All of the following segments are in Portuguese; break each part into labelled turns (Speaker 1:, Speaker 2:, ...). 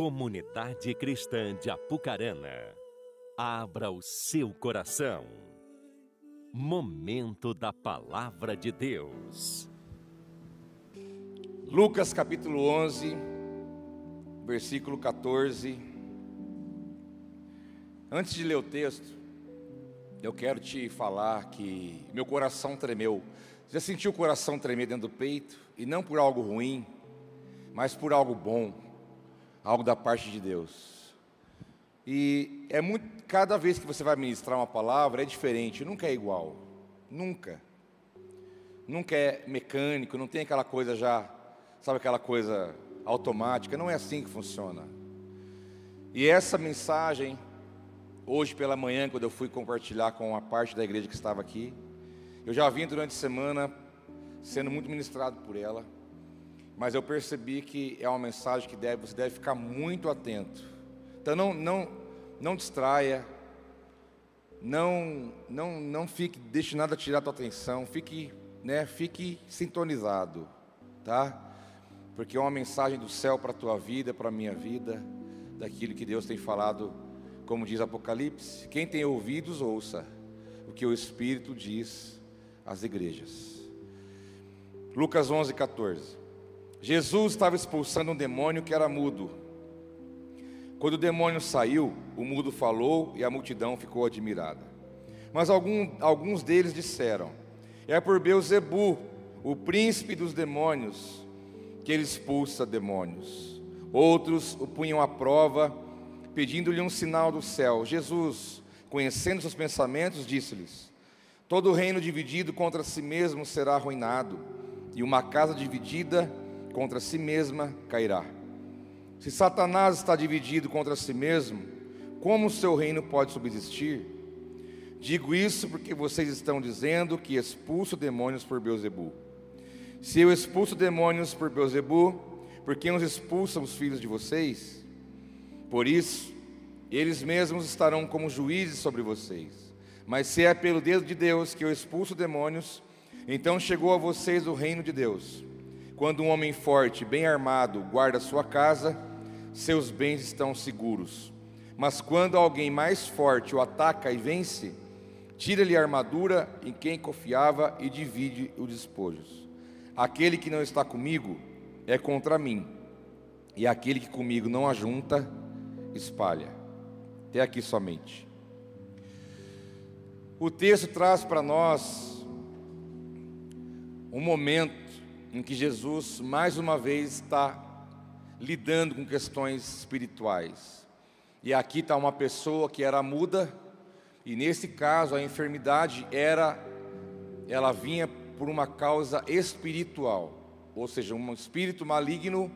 Speaker 1: Comunidade Cristã de Apucarana, abra o seu coração. Momento da Palavra de Deus.
Speaker 2: Lucas capítulo 11, versículo 14. Antes de ler o texto, eu quero te falar que meu coração tremeu. Já sentiu o coração tremer dentro do peito? E não por algo ruim, mas por algo bom, algo da parte de Deus. E é muito, cada vez que você vai ministrar uma palavra é diferente, nunca é igual, nunca. Nunca é mecânico, não tem aquela coisa já, sabe aquela coisa automática, não é assim que funciona. E essa mensagem, hoje pela manhã, quando eu fui compartilhar com a parte da igreja que estava aqui, eu já vim durante a semana sendo muito ministrado por ela, mas eu percebi que é uma mensagem que deve, você deve ficar muito atento. Então não, não, não distraia, não, não, não fique, deixe nada tirar a tua atenção, fique, né, fique sintonizado, tá? Porque é uma mensagem do céu para a tua vida, para a minha vida, daquilo que Deus tem falado, como diz Apocalipse. Quem tem ouvidos, ouça o que o Espírito diz às igrejas. Lucas 11, 14. Jesus estava expulsando um demônio que era mudo. Quando o demônio saiu, o mudo falou e a multidão ficou admirada. Mas algum, alguns deles disseram: É por Beuzebu, o príncipe dos demônios, que ele expulsa demônios. Outros o punham à prova, pedindo-lhe um sinal do céu. Jesus, conhecendo seus pensamentos, disse-lhes: Todo reino dividido contra si mesmo será arruinado, e uma casa dividida contra si mesma cairá. Se Satanás está dividido contra si mesmo, como o seu reino pode subsistir? Digo isso porque vocês estão dizendo que expulso demônios por Beuzebu. Se eu expulso demônios por Beuzebu, por que os expulsam os filhos de vocês? Por isso, eles mesmos estarão como juízes sobre vocês. Mas se é pelo dedo de Deus que eu expulso demônios, então chegou a vocês o reino de Deus. Quando um homem forte, bem armado, guarda sua casa, seus bens estão seguros. Mas quando alguém mais forte o ataca e vence, tira-lhe a armadura em quem confiava e divide os despojos. Aquele que não está comigo é contra mim, e aquele que comigo não ajunta, espalha. Até aqui somente. O texto traz para nós um momento em que Jesus, mais uma vez, está lidando com questões espirituais. E aqui está uma pessoa que era muda, e nesse caso a enfermidade era, ela vinha por uma causa espiritual, ou seja, um espírito maligno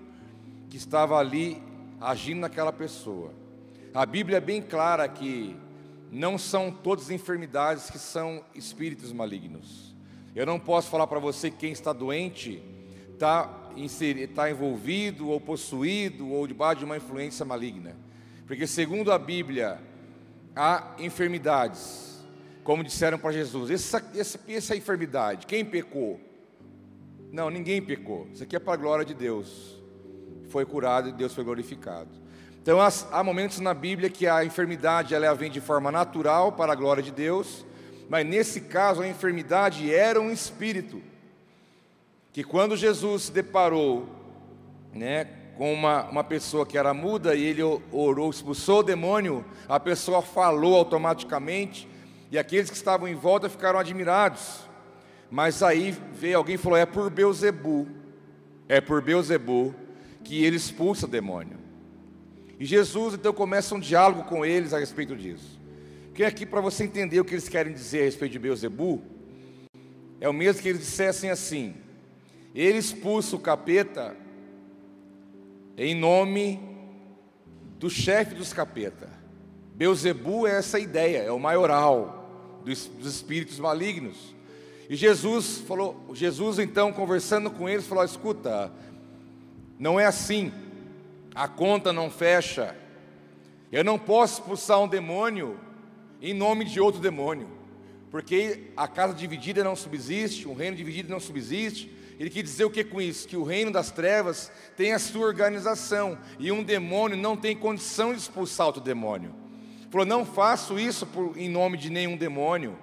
Speaker 2: que estava ali agindo naquela pessoa. A Bíblia é bem clara que não são todas as enfermidades que são espíritos malignos. Eu não posso falar para você que quem está doente está tá envolvido ou possuído ou debaixo de uma influência maligna. Porque, segundo a Bíblia, há enfermidades, como disseram para Jesus: essa, essa, essa enfermidade, quem pecou? Não, ninguém pecou. Isso aqui é para a glória de Deus. Foi curado e Deus foi glorificado. Então há momentos na Bíblia que a enfermidade ela vem de forma natural para a glória de Deus, mas nesse caso a enfermidade era um espírito. Que quando Jesus se deparou né, com uma, uma pessoa que era muda e ele orou, expulsou o demônio, a pessoa falou automaticamente e aqueles que estavam em volta ficaram admirados. Mas aí veio alguém e falou: é por Beuzebu, é por Beuzebu que ele expulsa o demônio. E Jesus então começa um diálogo com eles a respeito disso. Que aqui para você entender o que eles querem dizer a respeito de Beuzebu, é o mesmo que eles dissessem assim: Ele expulsa o capeta em nome do chefe dos capeta. Beuzebu é essa ideia, é o maioral dos, dos espíritos malignos. E Jesus falou, Jesus então conversando com eles falou: escuta, não é assim a conta não fecha. Eu não posso expulsar um demônio em nome de outro demônio, porque a casa dividida não subsiste, um reino dividido não subsiste. Ele quis dizer o que com isso? Que o reino das trevas tem a sua organização e um demônio não tem condição de expulsar outro demônio. Falou: não faço isso por, em nome de nenhum demônio.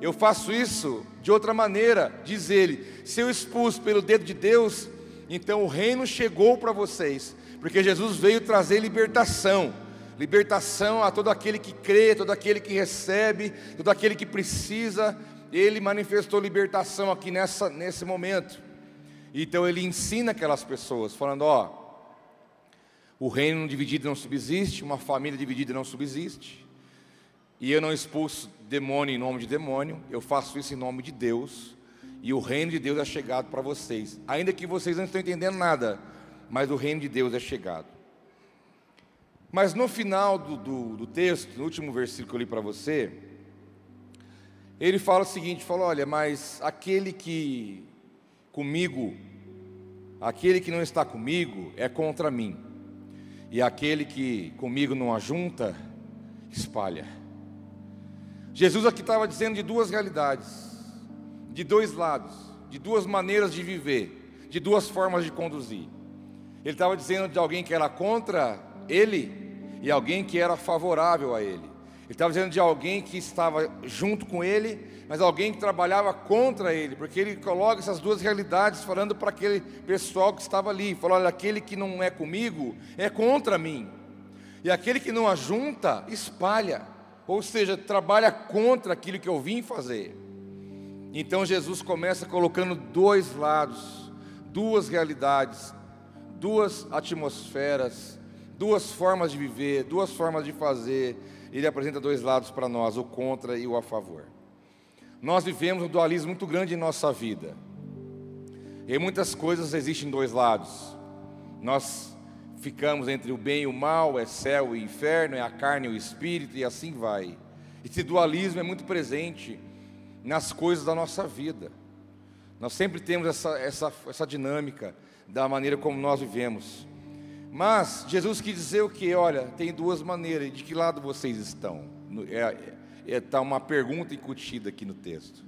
Speaker 2: Eu faço isso de outra maneira, diz ele. Se eu expulso pelo dedo de Deus, então o reino chegou para vocês, porque Jesus veio trazer libertação. Libertação a todo aquele que crê, todo aquele que recebe, todo aquele que precisa. Ele manifestou libertação aqui nessa, nesse momento. Então ele ensina aquelas pessoas, falando: ó, o reino dividido não subsiste, uma família dividida não subsiste. E eu não expulso demônio em nome de demônio, eu faço isso em nome de Deus. E o reino de Deus é chegado para vocês. Ainda que vocês não estão entendendo nada, mas o reino de Deus é chegado. Mas no final do, do, do texto, no último versículo que eu li para você, ele fala o seguinte: fala, olha, mas aquele que comigo, aquele que não está comigo é contra mim, e aquele que comigo não ajunta, espalha. Jesus aqui estava dizendo de duas realidades, de dois lados, de duas maneiras de viver, de duas formas de conduzir. Ele estava dizendo de alguém que era contra ele e alguém que era favorável a ele. Ele estava dizendo de alguém que estava junto com ele, mas alguém que trabalhava contra ele, porque ele coloca essas duas realidades falando para aquele pessoal que estava ali, falou: olha, aquele que não é comigo é contra mim, e aquele que não ajunta, espalha, ou seja, trabalha contra aquilo que eu vim fazer. Então Jesus começa colocando dois lados, duas realidades, duas atmosferas, duas formas de viver, duas formas de fazer. Ele apresenta dois lados para nós, o contra e o a favor. Nós vivemos um dualismo muito grande em nossa vida. Em muitas coisas existem dois lados. Nós ficamos entre o bem e o mal, é céu e inferno, é a carne e o espírito, e assim vai. Esse dualismo é muito presente nas coisas da nossa vida. Nós sempre temos essa, essa, essa dinâmica da maneira como nós vivemos. Mas Jesus quis dizer o que? Olha, tem duas maneiras, de que lado vocês estão? É, está é, tá uma pergunta incutida aqui no texto.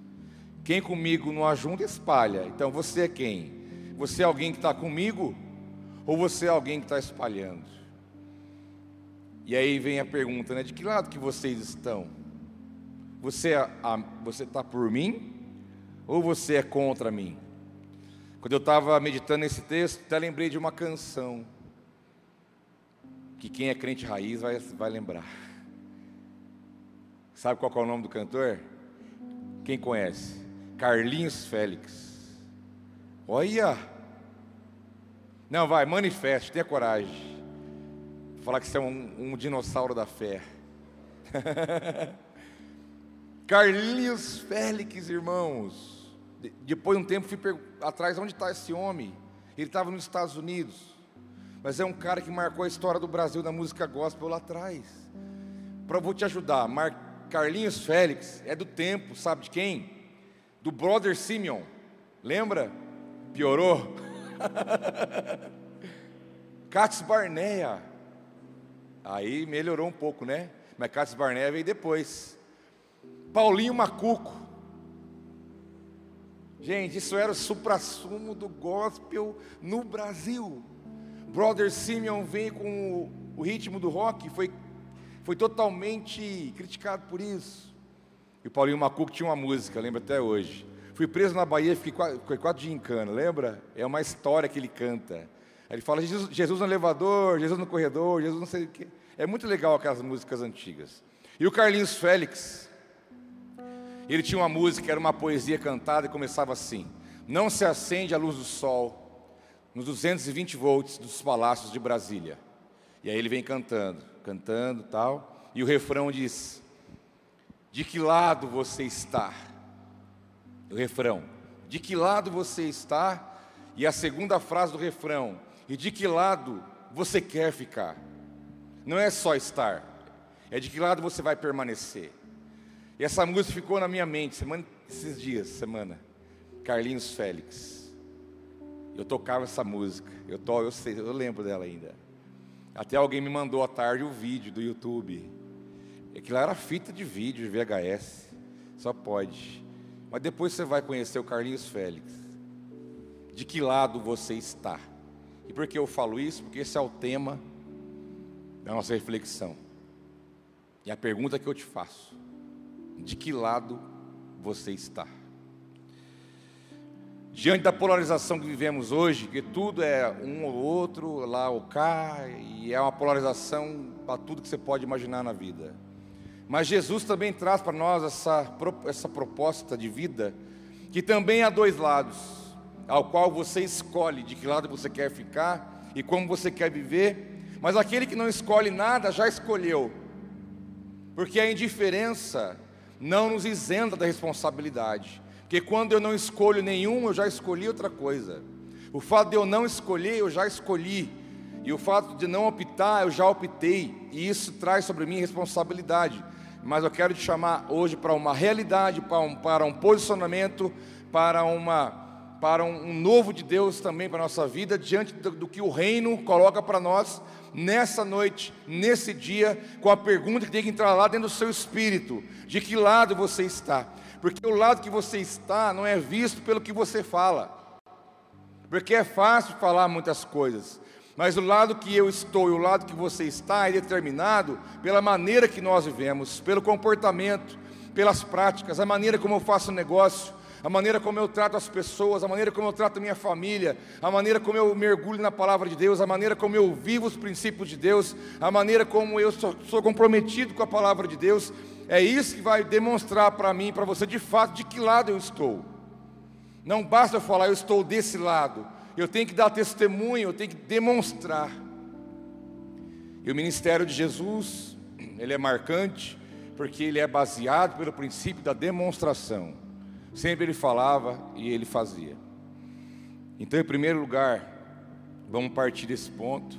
Speaker 2: Quem comigo não ajunta, espalha. Então você é quem? Você é alguém que está comigo? Ou você é alguém que está espalhando? E aí vem a pergunta, né? De que lado que vocês estão? Você é você está por mim? Ou você é contra mim? Quando eu estava meditando nesse texto, até lembrei de uma canção que quem é crente raiz vai, vai lembrar. Sabe qual é o nome do cantor? Quem conhece? Carlinhos Félix. Olha! Não, vai, manifeste, tenha coragem. Falar que você é um, um dinossauro da fé. Carlinhos Félix, irmãos. De, depois de um tempo fui atrás, onde está esse homem? Ele estava nos Estados Unidos. Mas é um cara que marcou a história do Brasil da música gospel lá atrás. Para vou te ajudar, Mar Carlinhos Félix é do tempo, sabe de quem? Do brother Simeon. Lembra? Piorou. Cates Barnea. Aí melhorou um pouco, né? Mas Cates Barnea veio depois. Paulinho Macuco. Gente, isso era o suprassumo do gospel no Brasil. Brother Simeon veio com o, ritmo do rock, foi foi totalmente criticado por isso. E o Paulinho Macuco tinha uma música, lembra até hoje. Fui preso na Bahia, fiquei quatro, fiquei quatro dias em cana, lembra? É uma história que ele canta. Ele fala Jesus, Jesus no elevador, Jesus no corredor, Jesus não sei o quê. É muito legal aquelas músicas antigas. E o Carlinhos Félix, ele tinha uma música, era uma poesia cantada e começava assim: Não se acende a luz do sol nos 220 volts dos palácios de Brasília. E aí ele vem cantando cantando tal, e o refrão diz: De que lado você está? O refrão: De que lado você está? E a segunda frase do refrão: E de que lado você quer ficar? Não é só estar, é de que lado você vai permanecer. E essa música ficou na minha mente semana, esses dias, semana. Carlinhos Félix. Eu tocava essa música, eu, to, eu, sei, eu lembro dela ainda. Até alguém me mandou à tarde o vídeo do YouTube. Aquilo era fita de vídeo, de VHS. Só pode. Mas depois você vai conhecer o Carlinhos Félix. de que lado você está. E por que eu falo isso? Porque esse é o tema da nossa reflexão. E a pergunta que eu te faço: de que lado você está? Diante da polarização que vivemos hoje, que tudo é um ou outro, lá ou cá, e é uma polarização para tudo que você pode imaginar na vida. Mas Jesus também traz para nós essa, essa proposta de vida, que também há dois lados, ao qual você escolhe de que lado você quer ficar e como você quer viver, mas aquele que não escolhe nada já escolheu, porque a indiferença não nos isenta da responsabilidade. Porque quando eu não escolho nenhum, eu já escolhi outra coisa. O fato de eu não escolher, eu já escolhi. E o fato de não optar, eu já optei. E isso traz sobre mim responsabilidade. Mas eu quero te chamar hoje para uma realidade, para um, para um posicionamento, para, uma, para um, novo de Deus também para a nossa vida, diante do, do que o reino coloca para nós nessa noite, nesse dia, com a pergunta que tem que entrar lá dentro do seu espírito: de que lado você está? Porque o lado que você está não é visto pelo que você fala. Porque é fácil falar muitas coisas, mas o lado que eu estou e o lado que você está é determinado pela maneira que nós vivemos, pelo comportamento, pelas práticas, a maneira como eu faço negócio, a maneira como eu trato as pessoas, a maneira como eu trato a minha família, a maneira como eu mergulho na palavra de Deus, a maneira como eu vivo os princípios de Deus, a maneira como eu sou, sou comprometido com a palavra de Deus, é isso que vai demonstrar para mim, para você, de fato, de que lado eu estou. Não basta eu falar, eu estou desse lado. Eu tenho que dar testemunho, eu tenho que demonstrar. E o ministério de Jesus, ele é marcante, porque ele é baseado pelo princípio da demonstração. Sempre ele falava e ele fazia. Então, em primeiro lugar, vamos partir desse ponto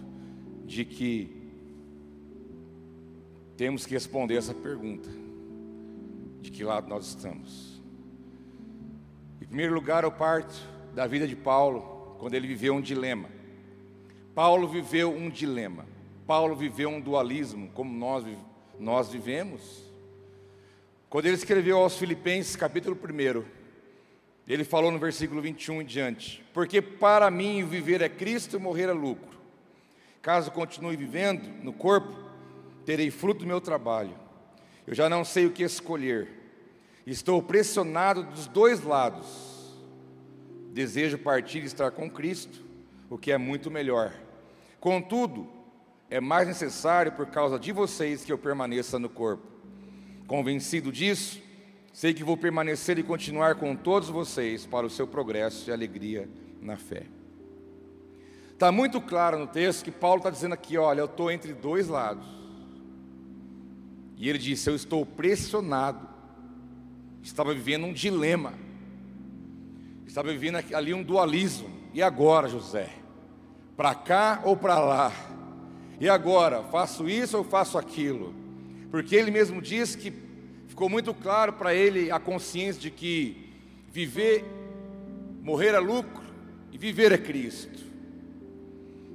Speaker 2: de que temos que responder essa pergunta: de que lado nós estamos? Em primeiro lugar, eu parto da vida de Paulo, quando ele viveu um dilema. Paulo viveu um dilema. Paulo viveu um dualismo, como nós, nós vivemos. Quando ele escreveu aos Filipenses, capítulo 1, ele falou no versículo 21 em diante: Porque para mim viver é Cristo e morrer é lucro. Caso continue vivendo no corpo, terei fruto do meu trabalho. Eu já não sei o que escolher. Estou pressionado dos dois lados. Desejo partir e estar com Cristo, o que é muito melhor. Contudo, é mais necessário por causa de vocês que eu permaneça no corpo. Convencido disso, sei que vou permanecer e continuar com todos vocês para o seu progresso e alegria na fé. Está muito claro no texto que Paulo está dizendo aqui: olha, eu estou entre dois lados. E ele disse: Eu estou pressionado. Estava vivendo um dilema. Estava vivendo ali um dualismo. E agora, José? Para cá ou para lá? E agora? Faço isso ou faço aquilo? Porque ele mesmo diz que ficou muito claro para ele a consciência de que viver, morrer é lucro e viver é Cristo.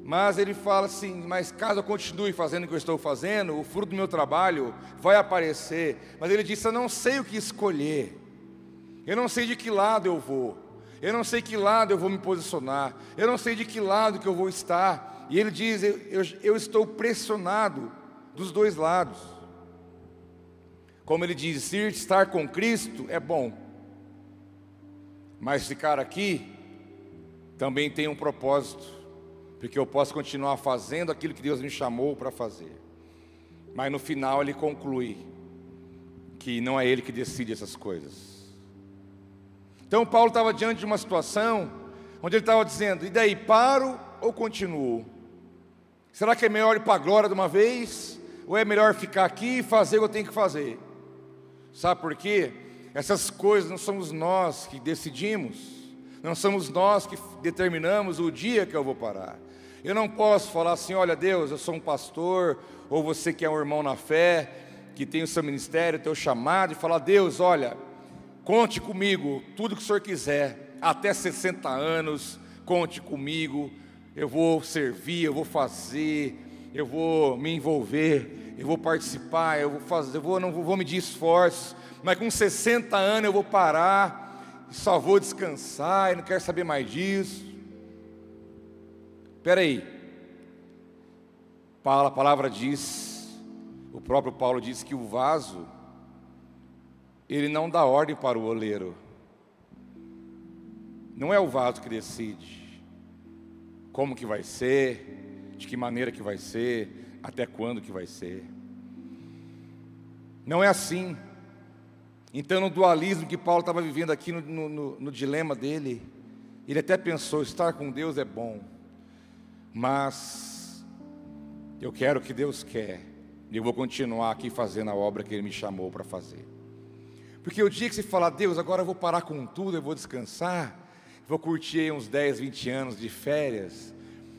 Speaker 2: Mas ele fala assim: Mas caso eu continue fazendo o que eu estou fazendo, o fruto do meu trabalho vai aparecer. Mas ele disse: Eu não sei o que escolher, eu não sei de que lado eu vou, eu não sei que lado eu vou me posicionar, eu não sei de que lado que eu vou estar. E ele diz: Eu, eu, eu estou pressionado dos dois lados. Como ele diz: estar com Cristo é bom, mas ficar aqui também tem um propósito porque eu posso continuar fazendo aquilo que Deus me chamou para fazer. Mas no final ele conclui que não é ele que decide essas coisas. Então Paulo estava diante de uma situação onde ele estava dizendo: e daí, paro ou continuo? Será que é melhor ir para a glória de uma vez? Ou é melhor ficar aqui e fazer o que eu tenho que fazer? Sabe por quê? Essas coisas não somos nós que decidimos, não somos nós que determinamos o dia que eu vou parar. Eu não posso falar assim, olha Deus, eu sou um pastor, ou você que é um irmão na fé, que tem o seu ministério, o teu chamado, e falar, Deus, olha, conte comigo, tudo que o Senhor quiser, até 60 anos, conte comigo, eu vou servir, eu vou fazer, eu vou me envolver, eu vou participar, eu vou fazer, eu vou, não vou medir esforços, mas com 60 anos eu vou parar, só vou descansar e não quero saber mais disso. Espera aí. A palavra diz, o próprio Paulo diz que o vaso, ele não dá ordem para o oleiro. Não é o vaso que decide como que vai ser, de que maneira que vai ser, até quando que vai ser. Não é assim. Então, no dualismo que Paulo estava vivendo aqui, no, no, no, dilema dele, ele até pensou: estar com Deus é bom, mas eu quero o que Deus quer, e eu vou continuar aqui fazendo a obra que Ele me chamou para fazer. Porque o dia que você falar, Deus, agora eu vou parar com tudo, eu vou descansar, vou curtir uns 10, 20 anos de férias.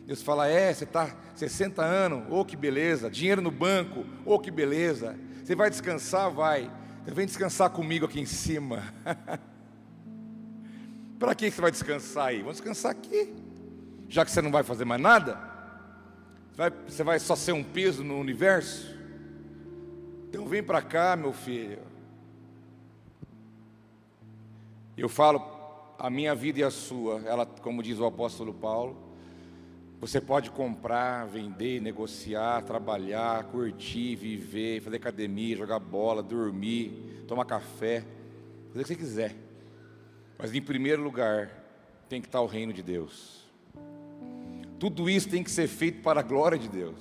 Speaker 2: Deus fala, é, você está 60 anos, oh que beleza, dinheiro no banco, oh que beleza. Você vai descansar? Vai. Então vem descansar comigo aqui em cima. Para que você vai descansar aí? Vamos descansar aqui. Já que você não vai fazer mais nada, você vai, só ser um peso no universo. Então vem para cá, meu filho. Eu falo, a minha vida e a sua, ela, como diz o apóstolo Paulo, você pode comprar, vender, negociar, trabalhar, curtir, viver, fazer academia, jogar bola, dormir, tomar café, fazer o que você quiser. Mas em primeiro lugar, tem que estar o reino de Deus. Tudo isso tem que ser feito para a glória de Deus.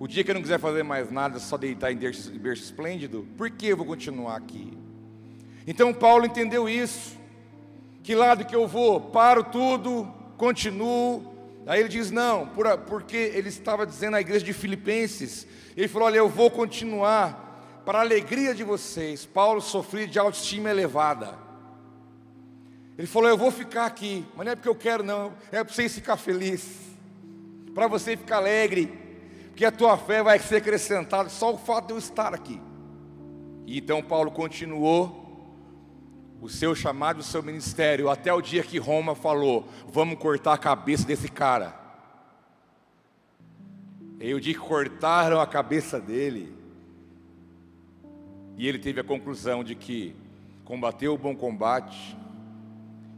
Speaker 2: O dia que eu não quiser fazer mais nada, só deitar em berço esplêndido, por que eu vou continuar aqui? Então Paulo entendeu isso. Que lado que eu vou? Paro tudo, continuo, Aí ele diz: não, por, porque ele estava dizendo à igreja de Filipenses, ele falou: olha, eu vou continuar, para a alegria de vocês. Paulo sofria de autoestima elevada. Ele falou: eu vou ficar aqui, mas não é porque eu quero, não, é para vocês ficar felizes, para você ficar alegre, porque a tua fé vai ser acrescentada só o fato de eu estar aqui. E então Paulo continuou o seu chamado, o seu ministério, até o dia que Roma falou: vamos cortar a cabeça desse cara. E o dia que cortaram a cabeça dele, e ele teve a conclusão de que combateu o bom combate,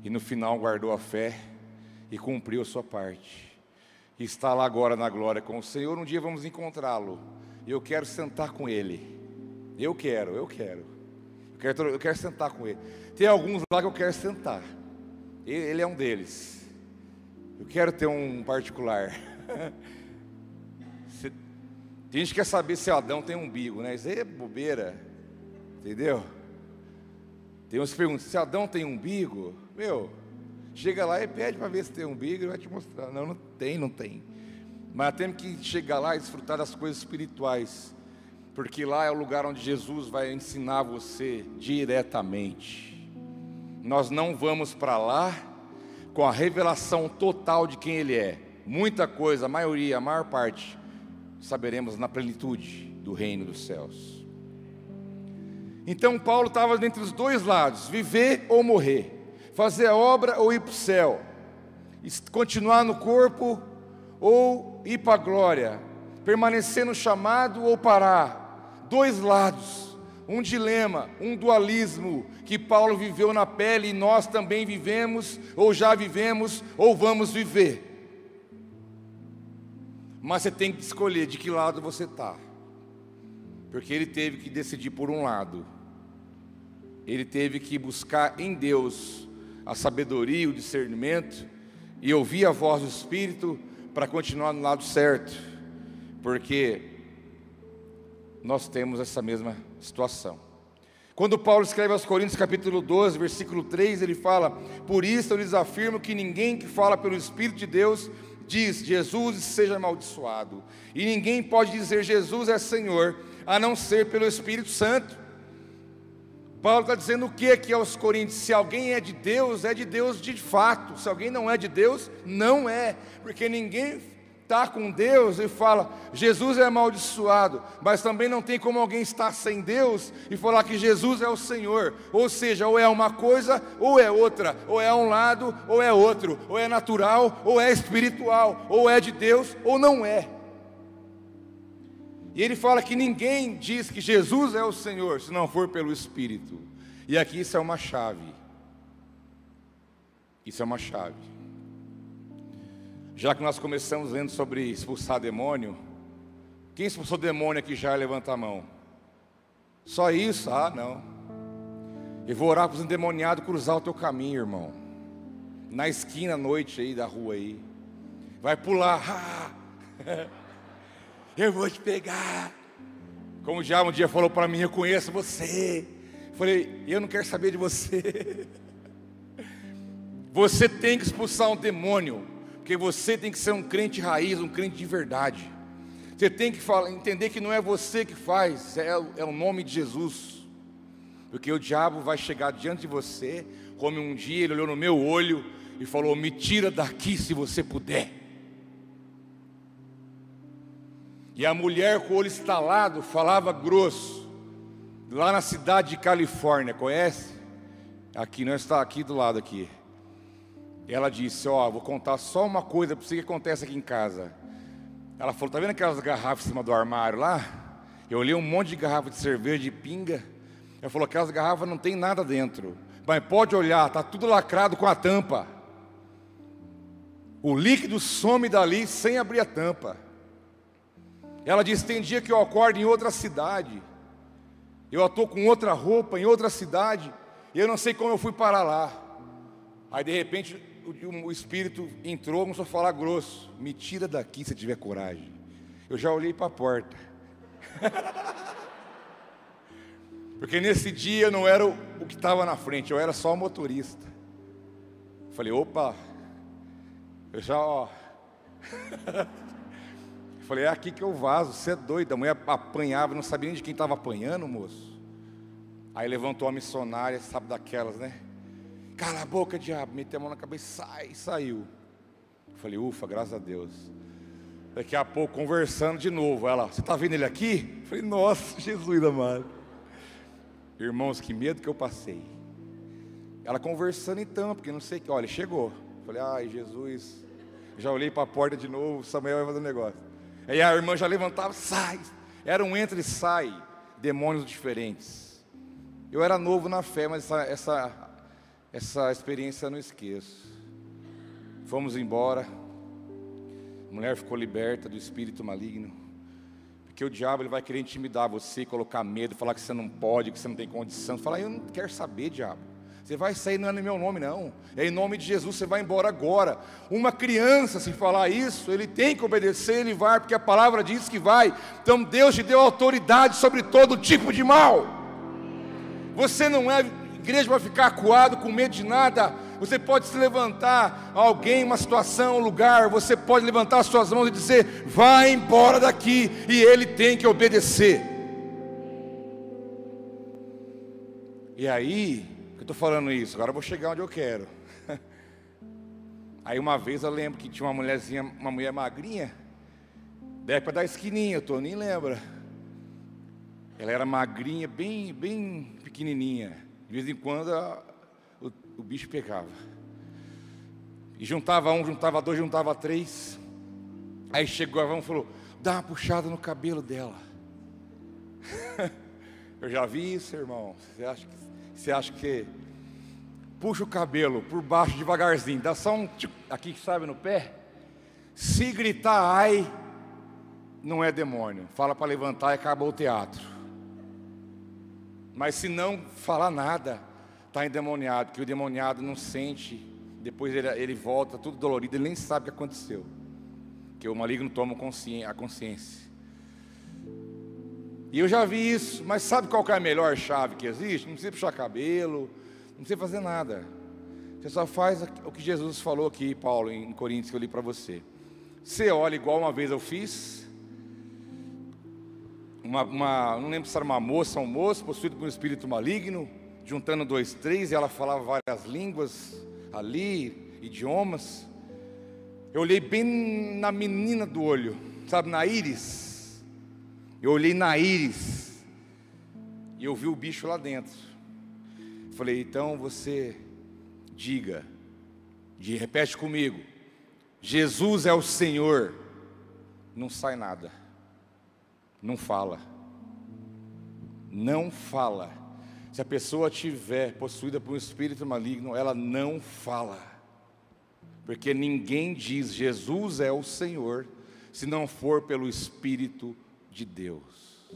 Speaker 2: e no final guardou a fé e cumpriu a sua parte. Está lá agora na glória com o Senhor. Um dia vamos encontrá-lo. E eu quero sentar com ele. Eu quero, eu quero. Eu quero, eu quero sentar com ele. Tem alguns lá que eu quero sentar. Ele é um deles. Eu quero ter um particular. Tem gente que quer saber se Adão tem umbigo, né? Isso aí é bobeira. Entendeu? Tem uns que perguntam, se Adão tem umbigo, meu, chega lá e pede para ver se tem umbigo, ele vai te mostrar. Não, não tem, não tem. Mas temos que chegar lá e desfrutar das coisas espirituais porque lá é o lugar onde Jesus vai ensinar você diretamente. Nós não vamos para lá com a revelação total de quem Ele é. Muita coisa, a maioria, a maior parte, saberemos na plenitude do reino dos céus. Então Paulo estava entre os dois lados: viver ou morrer, fazer a obra ou ir para o céu, continuar no corpo ou ir para a glória, permanecer no chamado ou parar. Dois lados, um dilema, um dualismo que Paulo viveu na pele e nós também vivemos, ou já vivemos, ou vamos viver. Mas você tem que escolher de que lado você está, porque ele teve que decidir por um lado, ele teve que buscar em Deus a sabedoria, o discernimento e ouvir a voz do Espírito para continuar no lado certo, porque nós temos essa mesma situação. Quando Paulo escreve aos Coríntios capítulo 12, versículo 3, ele fala: Por isso eu lhes afirmo que ninguém que fala pelo Espírito de Deus diz Jesus seja amaldiçoado. E ninguém pode dizer Jesus é Senhor, a não ser pelo Espírito Santo. Paulo está dizendo o que aqui aos Coríntios? Se alguém é de Deus, é de Deus de fato. Se alguém não é de Deus, não é. Porque ninguém está com Deus e fala, Jesus é amaldiçoado, mas também não tem como alguém estar sem Deus e falar que Jesus é o Senhor. Ou seja, ou é uma coisa ou é outra, ou é um lado ou é outro, ou é natural ou é espiritual, ou é de Deus ou não é. E ele fala que ninguém diz que Jesus é o Senhor se não for pelo Espírito. E aqui isso é uma chave. Isso é uma chave. Já que nós começamos lendo sobre expulsar demônio, quem expulsou demônio aqui já levanta a mão. Só isso? Ah, não. Eu vou orar para os endemoniados cruzar o teu caminho, irmão. Na esquina à noite aí da rua aí. Vai pular. Ah, eu vou te pegar. Como já um dia falou para mim, eu conheço você. Falei, eu não quero saber de você. Você tem que expulsar um demônio, porque você tem que ser um crente raiz, um crente de verdade. Você tem que falar, entender que não é você que faz, é, é o nome de Jesus. Porque o diabo vai chegar diante de você, como um dia ele olhou no meu olho e falou: Me tira daqui se você puder. E a mulher com o olho estalado falava grosso, lá na cidade de Califórnia, conhece? Aqui, não está aqui do lado aqui. Ela disse: Ó, oh, vou contar só uma coisa para você que acontece aqui em casa. Ela falou: Tá vendo aquelas garrafas em cima do armário lá? Eu olhei um monte de garrafa de cerveja, de pinga. Ela falou: Aquelas garrafas não tem nada dentro. Mas pode olhar, tá tudo lacrado com a tampa. O líquido some dali sem abrir a tampa. Ela disse: Tem dia que eu acordo em outra cidade. Eu estou com outra roupa em outra cidade. E eu não sei como eu fui parar lá. Aí de repente o, o espírito entrou, começou a falar grosso: Me tira daqui se tiver coragem. Eu já olhei para a porta. Porque nesse dia eu não era o que estava na frente, eu era só o motorista. Falei, opa, eu já, ó. Falei, é aqui que eu vazo, você é doido. A mulher apanhava, não sabia nem de quem estava apanhando, moço. Aí levantou a missionária, sabe daquelas, né? Cala a boca, diabo. Meteu a mão na cabeça, sai, saiu. Falei, ufa, graças a Deus. Daqui a pouco, conversando de novo. Ela, você está vendo ele aqui? Falei, nossa, Jesus amado. Irmãos, que medo que eu passei. Ela conversando então, porque não sei que, olha, chegou. Falei, ai, Jesus. Já olhei para a porta de novo, Samuel vai fazer um negócio. Aí a irmã já levantava, sai. Era um entra e sai, demônios diferentes. Eu era novo na fé, mas essa, essa essa experiência eu não esqueço. Fomos embora. A mulher ficou liberta do espírito maligno. Porque o diabo ele vai querer intimidar você, colocar medo, falar que você não pode, que você não tem condição. Falar, eu não quero saber, diabo. Você vai sair, não é no meu nome, não. É em nome de Jesus, você vai embora agora. Uma criança, se falar isso, ele tem que obedecer, ele vai, porque a palavra diz que vai. Então Deus te deu autoridade sobre todo tipo de mal. Você não é igreja vai ficar acuado, com medo de nada. Você pode se levantar, alguém, uma situação, um lugar, você pode levantar as suas mãos e dizer: vai embora daqui, e ele tem que obedecer. E aí, estou falando isso, agora eu vou chegar onde eu quero. Aí uma vez eu lembro que tinha uma mulherzinha, uma mulher magrinha, da época da esquininha, o nem lembra. Ela era magrinha, bem, bem pequenininha. De vez em quando a, o, o bicho pegava. E juntava um, juntava dois, juntava três. Aí chegou a e falou: dá uma puxada no cabelo dela. Eu já vi isso, irmão. Você acha que, você acha que puxa o cabelo por baixo devagarzinho, dá só um aqui, sabe, no pé? Se gritar ai, não é demônio. Fala para levantar e acabou o teatro. Mas se não falar nada, está endemoniado, que o demoniado não sente, depois ele, ele volta tudo dolorido, ele nem sabe o que aconteceu. Que o maligno toma a consciência. E eu já vi isso, mas sabe qual é a melhor chave que existe? Não precisa puxar cabelo, não precisa fazer nada. Você só faz o que Jesus falou aqui, Paulo, em Coríntios, que eu li para você. Você olha igual uma vez eu fiz, uma, uma, não lembro se era uma moça ou um moço, possuído por um espírito maligno, juntando dois, três, e ela falava várias línguas ali, idiomas. Eu olhei bem na menina do olho, sabe, na íris. Eu olhei na íris e eu vi o bicho lá dentro. Falei, então você diga, de, repete comigo: Jesus é o Senhor. Não sai nada não fala. Não fala. Se a pessoa tiver possuída por um espírito maligno, ela não fala. Porque ninguém diz Jesus é o Senhor, se não for pelo Espírito de Deus.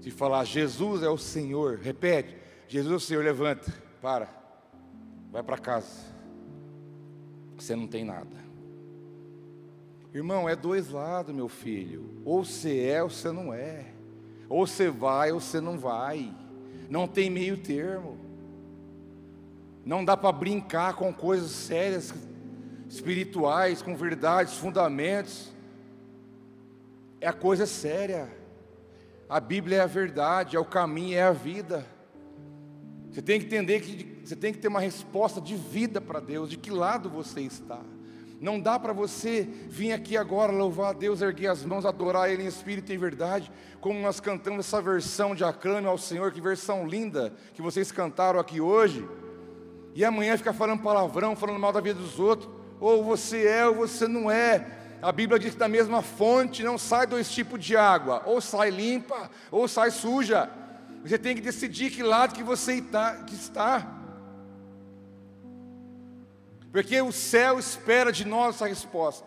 Speaker 2: Se falar Jesus é o Senhor, repete, Jesus é o Senhor, levanta, para, vai para casa. Você não tem nada. Irmão, é dois lados, meu filho. Ou você é ou você não é. Ou você vai ou você não vai. Não tem meio termo. Não dá para brincar com coisas sérias, espirituais, com verdades, fundamentos. É a coisa séria. A Bíblia é a verdade, é o caminho, é a vida. Você tem que entender que você tem que ter uma resposta de vida para Deus, de que lado você está. Não dá para você vir aqui agora louvar a Deus, erguer as mãos, adorar Ele em espírito e em verdade, como nós cantamos essa versão de aclame ao Senhor, que versão linda que vocês cantaram aqui hoje e amanhã fica falando palavrão, falando mal da vida dos outros, ou você é ou você não é. A Bíblia diz que da mesma fonte não sai dois tipos de água, ou sai limpa, ou sai suja. Você tem que decidir que lado que você está. Porque o céu espera de nós essa resposta.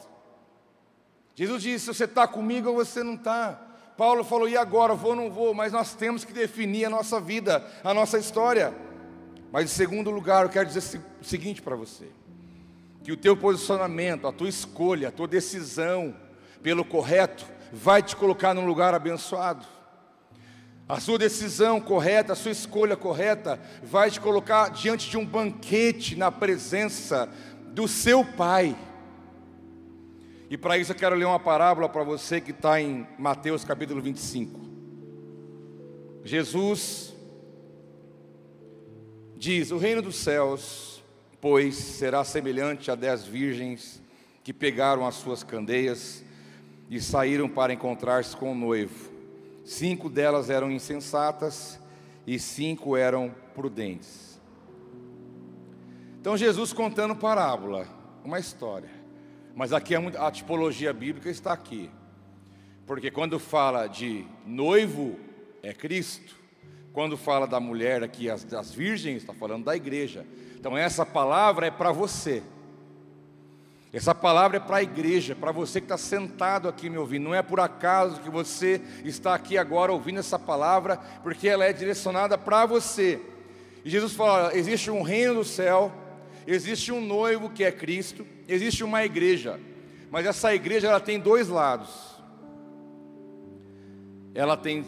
Speaker 2: Jesus disse: você está comigo ou você não está. Paulo falou: e agora? Vou ou não vou? Mas nós temos que definir a nossa vida, a nossa história. Mas em segundo lugar, eu quero dizer o seguinte para você: que o teu posicionamento, a tua escolha, a tua decisão pelo correto vai te colocar num lugar abençoado. A sua decisão correta, a sua escolha correta vai te colocar diante de um banquete na presença do seu Pai. E para isso eu quero ler uma parábola para você que está em Mateus capítulo 25. Jesus Diz: O reino dos céus, pois, será semelhante a dez virgens que pegaram as suas candeias e saíram para encontrar-se com o noivo. Cinco delas eram insensatas e cinco eram prudentes. Então, Jesus contando parábola, uma história. Mas aqui a tipologia bíblica está aqui. Porque quando fala de noivo, é Cristo. Quando fala da mulher aqui, as, das virgens, está falando da igreja. Então essa palavra é para você. Essa palavra é para a igreja, para você que está sentado aqui me ouvindo. Não é por acaso que você está aqui agora ouvindo essa palavra, porque ela é direcionada para você. E Jesus fala: existe um reino do céu, existe um noivo que é Cristo, existe uma igreja, mas essa igreja ela tem dois lados. Ela tem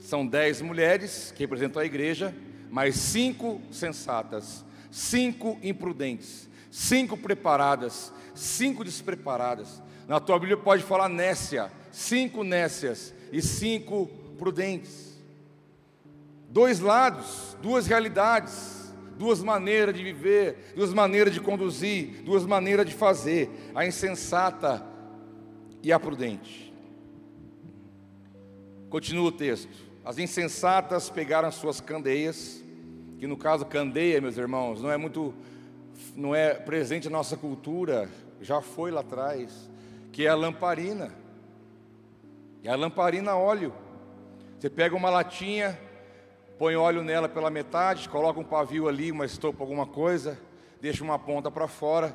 Speaker 2: são dez mulheres que representam a igreja, mas cinco sensatas, cinco imprudentes, cinco preparadas, cinco despreparadas. Na tua Bíblia pode falar nécia, cinco nécias e cinco prudentes. Dois lados, duas realidades, duas maneiras de viver, duas maneiras de conduzir, duas maneiras de fazer: a insensata e a prudente. Continua o texto. As insensatas pegaram as suas candeias, que no caso candeia, meus irmãos, não é muito, não é presente na nossa cultura, já foi lá atrás, que é a lamparina. E a lamparina óleo. Você pega uma latinha, põe óleo nela pela metade, coloca um pavio ali, uma estopa, alguma coisa, deixa uma ponta para fora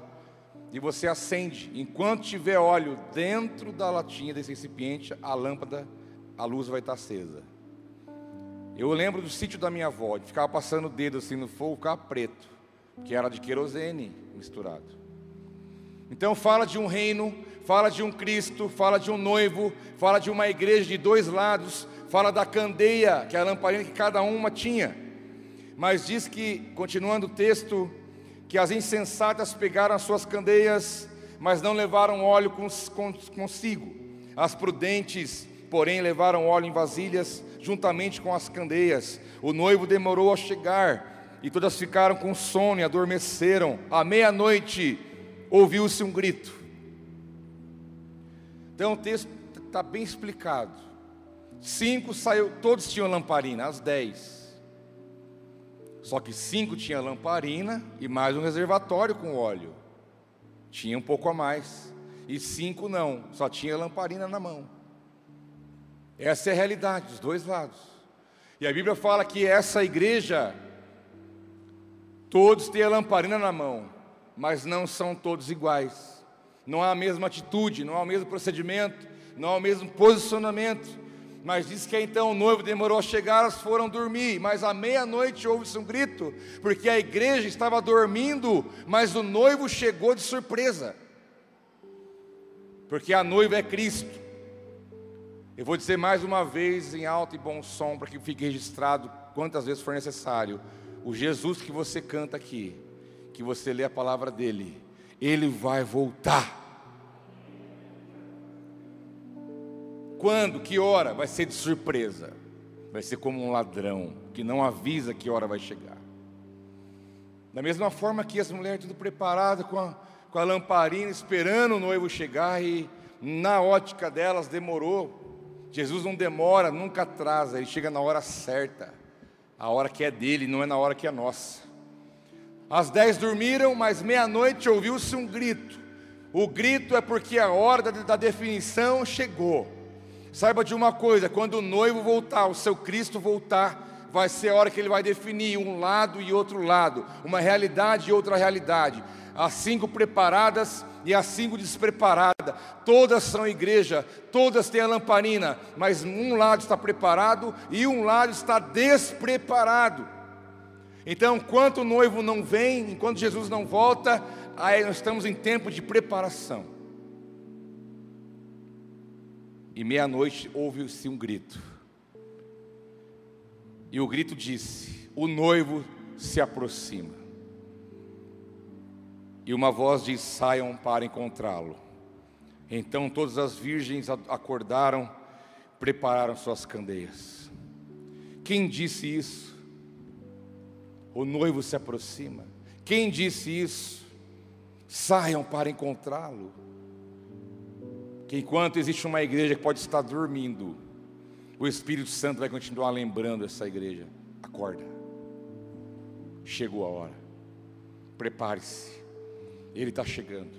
Speaker 2: e você acende. Enquanto tiver óleo dentro da latinha desse recipiente, a lâmpada, a luz vai estar acesa. Eu lembro do sítio da minha avó, de ficar passando o dedo assim no fogo, ficar preto, que era de querosene misturado. Então fala de um reino, fala de um Cristo, fala de um noivo, fala de uma igreja de dois lados, fala da candeia, que é a lamparina que cada uma tinha. Mas diz que, continuando o texto, que as insensatas pegaram as suas candeias, mas não levaram óleo consigo. As prudentes, porém, levaram óleo em vasilhas juntamente com as candeias. O noivo demorou a chegar, e todas ficaram com sono e adormeceram. À meia-noite ouviu-se um grito. Então o texto está bem explicado. Cinco saiu, todos tinham lamparina, as dez. Só que cinco tinham lamparina e mais um reservatório com óleo. Tinha um pouco a mais. E cinco não, só tinha lamparina na mão. Essa é a realidade dos dois lados. E a Bíblia fala que essa igreja Todos têm a lamparina na mão, mas não são todos iguais. Não há a mesma atitude, não há o mesmo procedimento, não há o mesmo posicionamento. Mas diz que então o noivo demorou a chegar, elas foram dormir, mas à meia-noite houve-se um grito, porque a igreja estava dormindo, mas o noivo chegou de surpresa. Porque a noiva é Cristo. Eu vou dizer mais uma vez em alto e bom som, para que fique registrado quantas vezes for necessário. O Jesus que você canta aqui, que você lê a palavra dele, ele vai voltar. Quando? Que hora? Vai ser de surpresa. Vai ser como um ladrão que não avisa que hora vai chegar. Da mesma forma que as mulheres tudo preparadas com a, com a lamparina, esperando o noivo chegar e na ótica delas demorou Jesus não demora, nunca atrasa, ele chega na hora certa. A hora que é dele, não é na hora que é nossa. Às dez dormiram, mas meia-noite ouviu-se um grito. O grito é porque a hora da definição chegou. Saiba de uma coisa: quando o noivo voltar, o seu Cristo voltar, vai ser a hora que ele vai definir um lado e outro lado, uma realidade e outra realidade. As cinco preparadas e as cinco despreparadas. Todas são igreja, todas têm a lamparina, mas um lado está preparado e um lado está despreparado. Então, enquanto o noivo não vem, enquanto Jesus não volta, aí nós estamos em tempo de preparação. E meia-noite houve-se um grito. E o grito disse: O noivo se aproxima. E uma voz diz: saiam para encontrá-lo. Então todas as virgens acordaram, prepararam suas candeias. Quem disse isso? O noivo se aproxima. Quem disse isso? Saiam para encontrá-lo. Que enquanto existe uma igreja que pode estar dormindo, o Espírito Santo vai continuar lembrando essa igreja. Acorda. Chegou a hora. Prepare-se. Ele está chegando.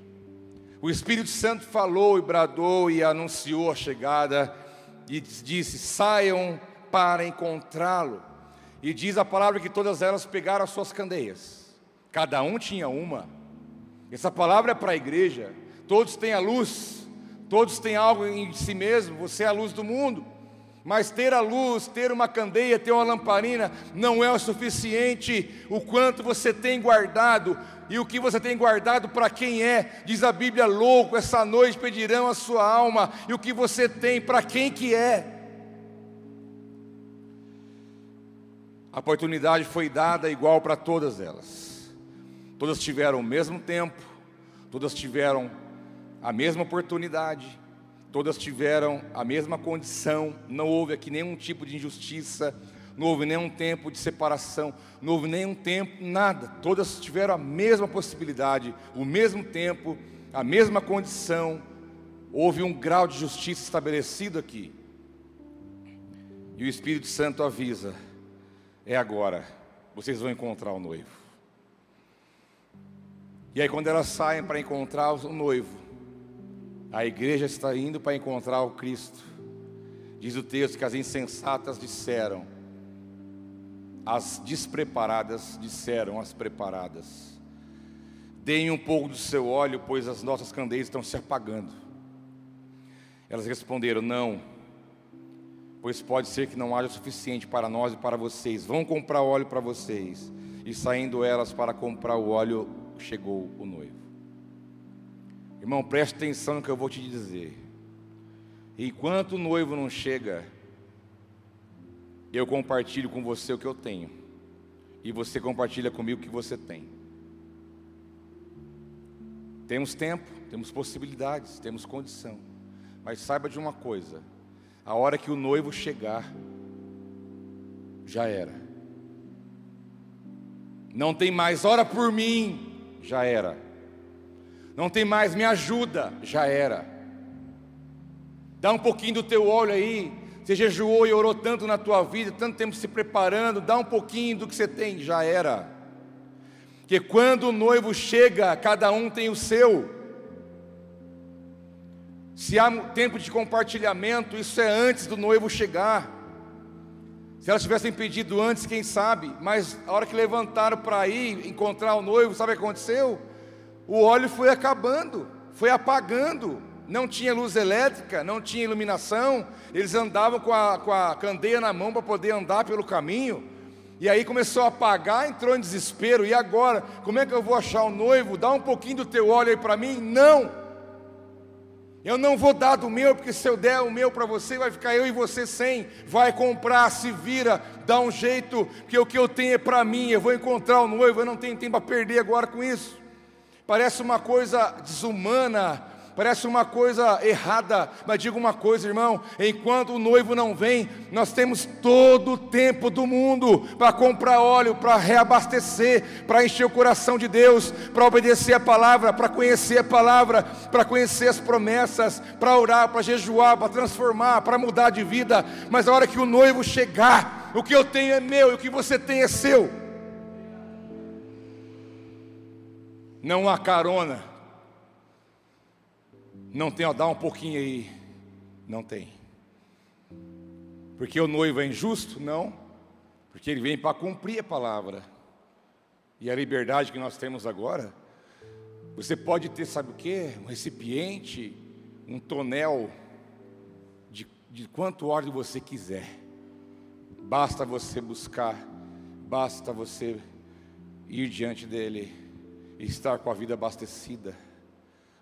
Speaker 2: O Espírito Santo falou e bradou e anunciou a chegada e disse: saiam para encontrá-lo. E diz a palavra que todas elas pegaram as suas candeias, cada um tinha uma. Essa palavra é para a igreja. Todos têm a luz, todos têm algo em si mesmo. Você é a luz do mundo. Mas ter a luz, ter uma candeia, ter uma lamparina, não é o suficiente. O quanto você tem guardado, e o que você tem guardado para quem é, diz a Bíblia, louco, essa noite pedirão a sua alma, e o que você tem para quem que é. A oportunidade foi dada igual para todas elas. Todas tiveram o mesmo tempo, todas tiveram a mesma oportunidade, todas tiveram a mesma condição, não houve aqui nenhum tipo de injustiça, não houve nenhum tempo de separação, não houve nenhum tempo, nada. Todas tiveram a mesma possibilidade, o mesmo tempo, a mesma condição. Houve um grau de justiça estabelecido aqui. E o Espírito Santo avisa: é agora, vocês vão encontrar o noivo. E aí, quando elas saem para encontrar o noivo, a igreja está indo para encontrar o Cristo. Diz o texto que as insensatas disseram: as despreparadas disseram às preparadas: Deem um pouco do seu óleo, pois as nossas candeias estão se apagando. Elas responderam: Não, pois pode ser que não haja suficiente para nós e para vocês. Vão comprar óleo para vocês. E saindo elas para comprar o óleo, chegou o noivo. Irmão, preste atenção no que eu vou te dizer. Enquanto o noivo não chega, eu compartilho com você o que eu tenho, e você compartilha comigo o que você tem. Temos tempo, temos possibilidades, temos condição, mas saiba de uma coisa: a hora que o noivo chegar, já era. Não tem mais hora por mim, já era. Não tem mais me ajuda, já era. Dá um pouquinho do teu óleo aí, você jejuou e orou tanto na tua vida, tanto tempo se preparando, dá um pouquinho do que você tem, já era. Que quando o noivo chega, cada um tem o seu. Se há tempo de compartilhamento, isso é antes do noivo chegar. Se elas tivessem pedido antes, quem sabe, mas a hora que levantaram para ir encontrar o noivo, sabe o que aconteceu? O óleo foi acabando, foi apagando, não tinha luz elétrica, não tinha iluminação, eles andavam com a, com a candeia na mão para poder andar pelo caminho, e aí começou a apagar, entrou em desespero, e agora? Como é que eu vou achar o noivo? Dá um pouquinho do teu óleo aí para mim? Não! Eu não vou dar do meu, porque se eu der o meu para você, vai ficar eu e você sem. Vai comprar, se vira, dá um jeito, porque o que eu tenho é para mim. Eu vou encontrar o noivo, eu não tenho tempo para perder agora com isso. Parece uma coisa desumana, Parece uma coisa errada, mas digo uma coisa, irmão: enquanto o noivo não vem, nós temos todo o tempo do mundo para comprar óleo, para reabastecer, para encher o coração de Deus, para obedecer a palavra, para conhecer a palavra, para conhecer as promessas, para orar, para jejuar, para transformar, para mudar de vida. Mas a hora que o noivo chegar, o que eu tenho é meu e o que você tem é seu. Não há carona não tem, ó, dá um pouquinho aí. Não tem. Porque o noivo é injusto? Não. Porque ele vem para cumprir a palavra. E a liberdade que nós temos agora, você pode ter, sabe o que? Um recipiente, um tonel, de, de quanto óleo você quiser. Basta você buscar, basta você ir diante dele estar com a vida abastecida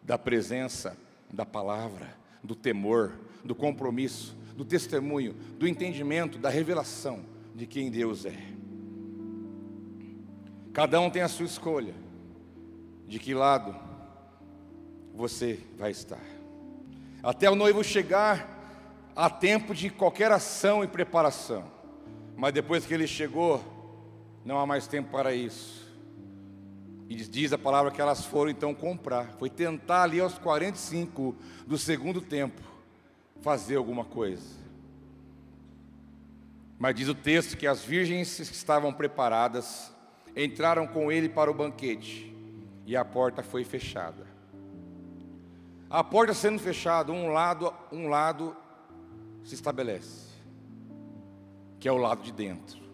Speaker 2: da presença da palavra, do temor, do compromisso, do testemunho, do entendimento, da revelação de quem Deus é. Cada um tem a sua escolha, de que lado você vai estar. Até o noivo chegar, há tempo de qualquer ação e preparação, mas depois que ele chegou, não há mais tempo para isso. E diz a palavra que elas foram então comprar. Foi tentar ali aos 45 do segundo tempo fazer alguma coisa. Mas diz o texto que as virgens que estavam preparadas entraram com ele para o banquete e a porta foi fechada. A porta sendo fechada, um lado, um lado se estabelece, que é o lado de dentro.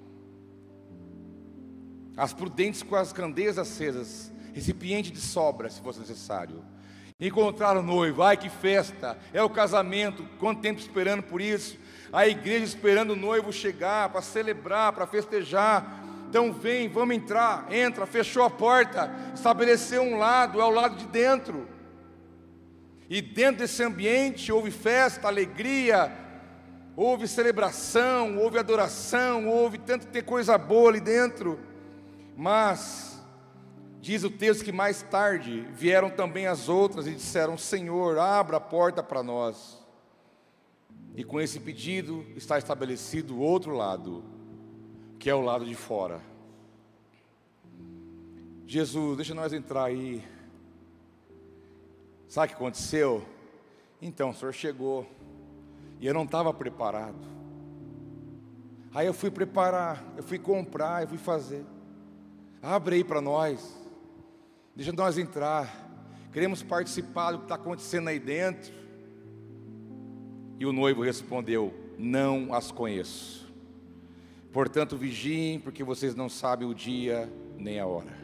Speaker 2: As prudentes com as candeias acesas, recipiente de sobra, se fosse necessário. Encontrar o noivo, ai que festa, é o casamento, quanto tempo esperando por isso, a igreja esperando o noivo chegar para celebrar, para festejar. Então vem, vamos entrar, entra, fechou a porta, estabeleceu um lado, é o lado de dentro. E dentro desse ambiente houve festa, alegria, houve celebração, houve adoração, houve tanto ter coisa boa ali dentro. Mas, diz o texto que mais tarde vieram também as outras e disseram: Senhor, abra a porta para nós. E com esse pedido está estabelecido o outro lado, que é o lado de fora. Jesus, deixa nós entrar aí. Sabe o que aconteceu? Então, o senhor chegou e eu não estava preparado. Aí eu fui preparar, eu fui comprar, eu fui fazer. Abre aí para nós. Deixa nós entrar. Queremos participar do que está acontecendo aí dentro. E o noivo respondeu: Não as conheço. Portanto, vigiem, porque vocês não sabem o dia nem a hora.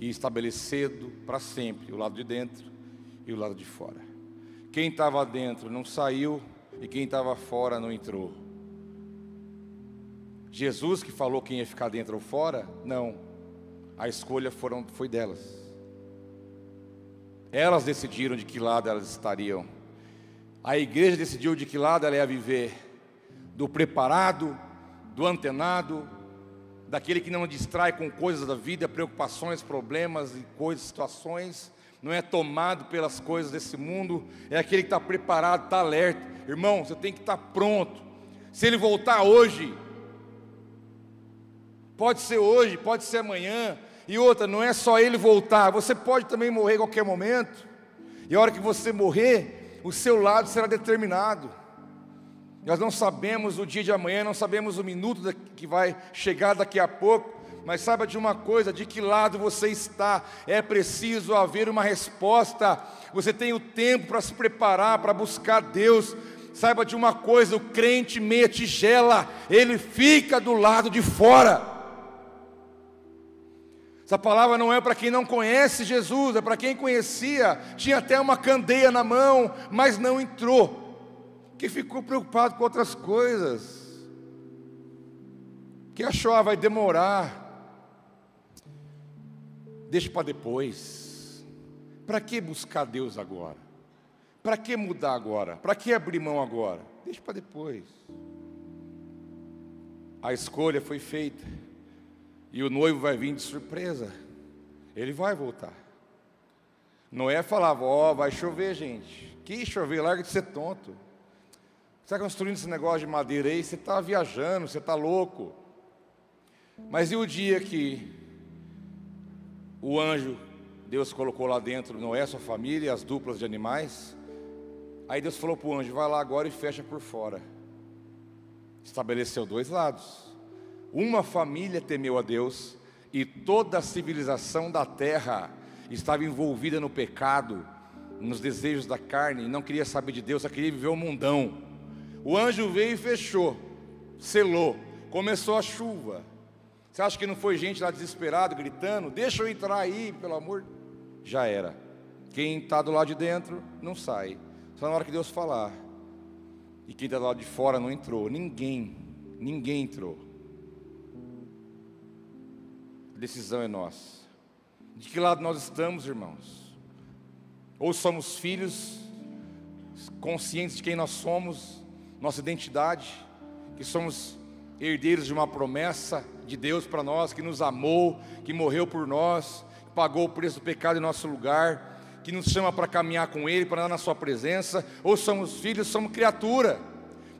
Speaker 2: E estabelecido para sempre o lado de dentro e o lado de fora. Quem estava dentro não saiu, e quem estava fora não entrou. Jesus que falou quem ia ficar dentro ou fora? Não. A escolha foram, foi delas. Elas decidiram de que lado elas estariam. A igreja decidiu de que lado ela ia viver: do preparado, do antenado, daquele que não distrai com coisas da vida, preocupações, problemas e coisas, situações, não é tomado pelas coisas desse mundo, é aquele que está preparado, está alerta. Irmão, você tem que estar pronto. Se ele voltar hoje, Pode ser hoje, pode ser amanhã. E outra, não é só ele voltar, você pode também morrer a qualquer momento. E a hora que você morrer, o seu lado será determinado. Nós não sabemos o dia de amanhã, não sabemos o minuto que vai chegar daqui a pouco, mas saiba de uma coisa: de que lado você está, é preciso haver uma resposta. Você tem o tempo para se preparar, para buscar Deus, Saiba de uma coisa: o crente meia tigela, ele fica do lado de fora. Essa palavra não é para quem não conhece Jesus, é para quem conhecia, tinha até uma candeia na mão, mas não entrou, que ficou preocupado com outras coisas, que achou, ah, vai demorar, deixa para depois, para que buscar Deus agora? Para que mudar agora? Para que abrir mão agora? Deixa para depois. A escolha foi feita. E o noivo vai vir de surpresa. Ele vai voltar. Noé falava: Ó, oh, vai chover, gente. Que chover, larga de ser tonto. Você está construindo esse negócio de madeira aí, você está viajando, você está louco. Mas e o dia que o anjo, Deus colocou lá dentro Noé, sua família, as duplas de animais, Aí Deus falou para o anjo: vai lá agora e fecha por fora. Estabeleceu dois lados. Uma família temeu a Deus e toda a civilização da terra estava envolvida no pecado, nos desejos da carne, e não queria saber de Deus, só queria viver o mundão. O anjo veio e fechou, selou, começou a chuva. Você acha que não foi gente lá desesperada, gritando: Deixa eu entrar aí, pelo amor? Já era. Quem está do lado de dentro não sai. Só na hora que Deus falar. E quem está do lado de fora não entrou. Ninguém, ninguém entrou. A decisão é nossa. De que lado nós estamos, irmãos? Ou somos filhos conscientes de quem nós somos, nossa identidade, que somos herdeiros de uma promessa de Deus para nós, que nos amou, que morreu por nós, que pagou o preço do pecado em nosso lugar que nos chama para caminhar com Ele, para andar na Sua presença, ou somos filhos, somos criatura.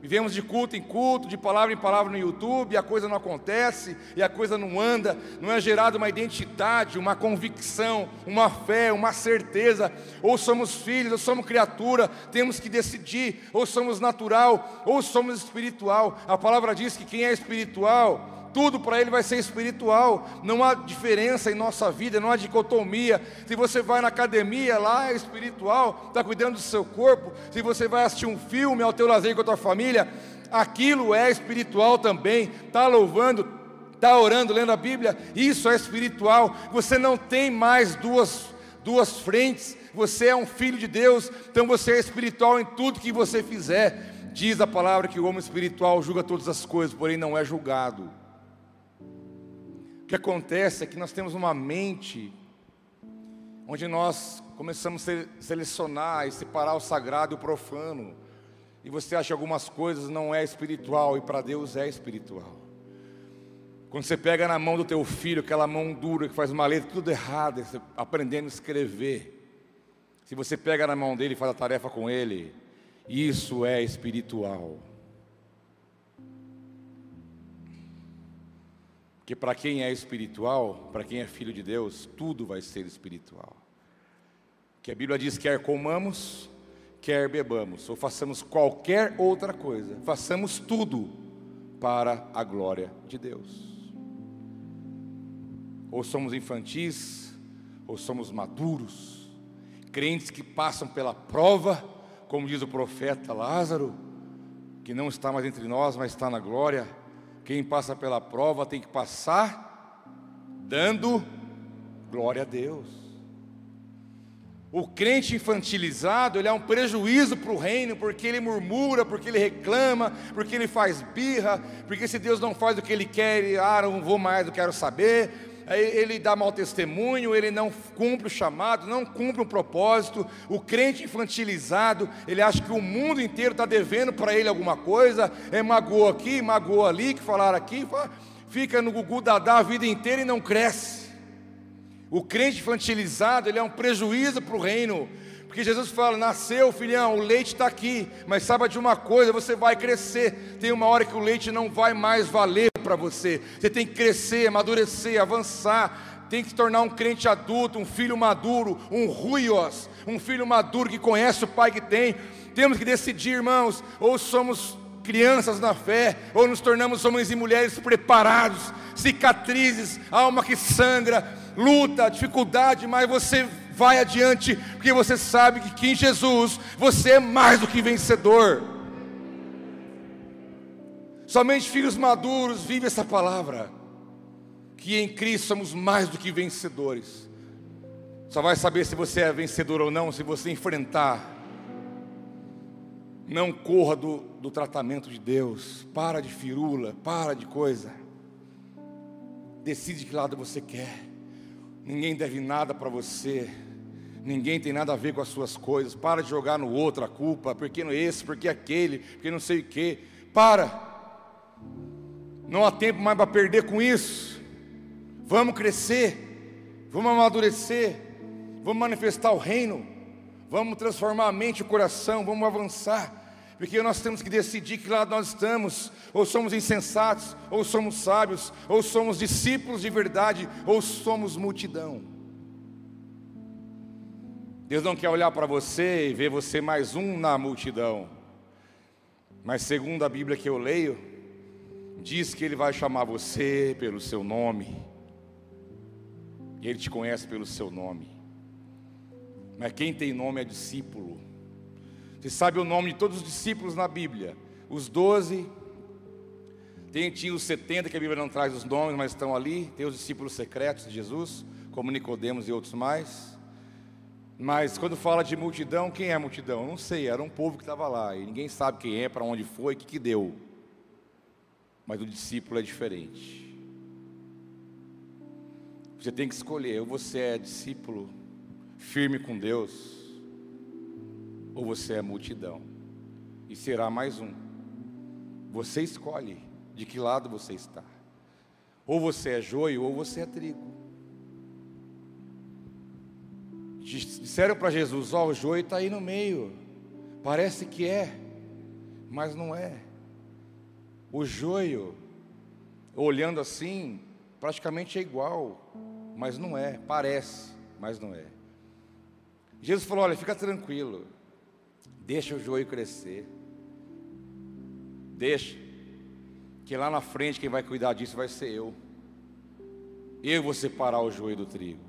Speaker 2: Vivemos de culto em culto, de palavra em palavra no YouTube, e a coisa não acontece, e a coisa não anda, não é gerada uma identidade, uma convicção, uma fé, uma certeza. Ou somos filhos, ou somos criatura, temos que decidir, ou somos natural, ou somos espiritual. A palavra diz que quem é espiritual tudo para ele vai ser espiritual. Não há diferença em nossa vida, não há dicotomia. Se você vai na academia, lá é espiritual, está cuidando do seu corpo. Se você vai assistir um filme ao teu lazer com a tua família, aquilo é espiritual também. Está louvando, está orando, lendo a Bíblia, isso é espiritual. Você não tem mais duas, duas frentes. Você é um filho de Deus, então você é espiritual em tudo que você fizer. Diz a palavra que o homem espiritual julga todas as coisas, porém não é julgado. Que acontece é que nós temos uma mente onde nós começamos a selecionar e separar o sagrado e o profano. E você acha que algumas coisas não é espiritual e para Deus é espiritual. Quando você pega na mão do teu filho, aquela mão dura que faz uma letra tudo errado, aprendendo a escrever. Se você pega na mão dele e faz a tarefa com ele, isso é espiritual. Que para quem é espiritual, para quem é filho de Deus, tudo vai ser espiritual. Que a Bíblia diz: quer comamos, quer bebamos, ou façamos qualquer outra coisa, façamos tudo para a glória de Deus. Ou somos infantis, ou somos maduros, crentes que passam pela prova, como diz o profeta Lázaro, que não está mais entre nós, mas está na glória quem passa pela prova tem que passar dando glória a Deus. O crente infantilizado, ele é um prejuízo para o reino, porque ele murmura, porque ele reclama, porque ele faz birra, porque se Deus não faz o que ele quer, ah, não vou mais, não quero saber ele dá mau testemunho, ele não cumpre o chamado, não cumpre o propósito. O crente infantilizado, ele acha que o mundo inteiro está devendo para ele alguma coisa, é magoou aqui, magoou ali, que falaram aqui, fica no gugu dadá a vida inteira e não cresce. O crente infantilizado, ele é um prejuízo para o reino, porque Jesus fala: nasceu, filhão, o leite está aqui, mas saiba de uma coisa: você vai crescer. Tem uma hora que o leite não vai mais valer para você. Você tem que crescer, amadurecer, avançar. Tem que se tornar um crente adulto, um filho maduro, um ruios, um filho maduro que conhece o pai que tem. Temos que decidir, irmãos, ou somos crianças na fé, ou nos tornamos homens e mulheres preparados, cicatrizes, alma que sangra, luta, dificuldade, mas você vai adiante, porque você sabe que, que em Jesus você é mais do que vencedor. Somente filhos maduros vivem essa palavra, que em Cristo somos mais do que vencedores. Só vai saber se você é vencedor ou não se você enfrentar. Não corra do, do tratamento de Deus. Para de firula, para de coisa. Decide que lado você quer. Ninguém deve nada para você. Ninguém tem nada a ver com as suas coisas. Para de jogar no outro a culpa, porque não esse, porque aquele, porque não sei o que. Para. Não há tempo mais para perder com isso. Vamos crescer, vamos amadurecer, vamos manifestar o reino, vamos transformar a mente e o coração, vamos avançar, porque nós temos que decidir que lado nós estamos, ou somos insensatos, ou somos sábios, ou somos discípulos de verdade, ou somos multidão. Deus não quer olhar para você e ver você mais um na multidão, mas segundo a Bíblia que eu leio, diz que Ele vai chamar você pelo seu nome, e Ele te conhece pelo seu nome. Mas quem tem nome é discípulo. Você sabe o nome de todos os discípulos na Bíblia? Os doze, tem, tinha os 70 que a Bíblia não traz os nomes, mas estão ali. Tem os discípulos secretos de Jesus, como Nicodemos e outros mais. Mas quando fala de multidão, quem é a multidão? Eu não sei, era um povo que estava lá. E ninguém sabe quem é, para onde foi, o que, que deu. Mas o discípulo é diferente. Você tem que escolher, ou você é discípulo firme com Deus, ou você é multidão, e será mais um. Você escolhe de que lado você está. Ou você é joio, ou você é trigo. Disseram para Jesus: Ó, oh, o joio está aí no meio. Parece que é, mas não é. O joio, olhando assim, praticamente é igual, mas não é. Parece, mas não é. Jesus falou: Olha, fica tranquilo, deixa o joio crescer, deixa, que lá na frente quem vai cuidar disso vai ser eu. Eu vou separar o joio do trigo.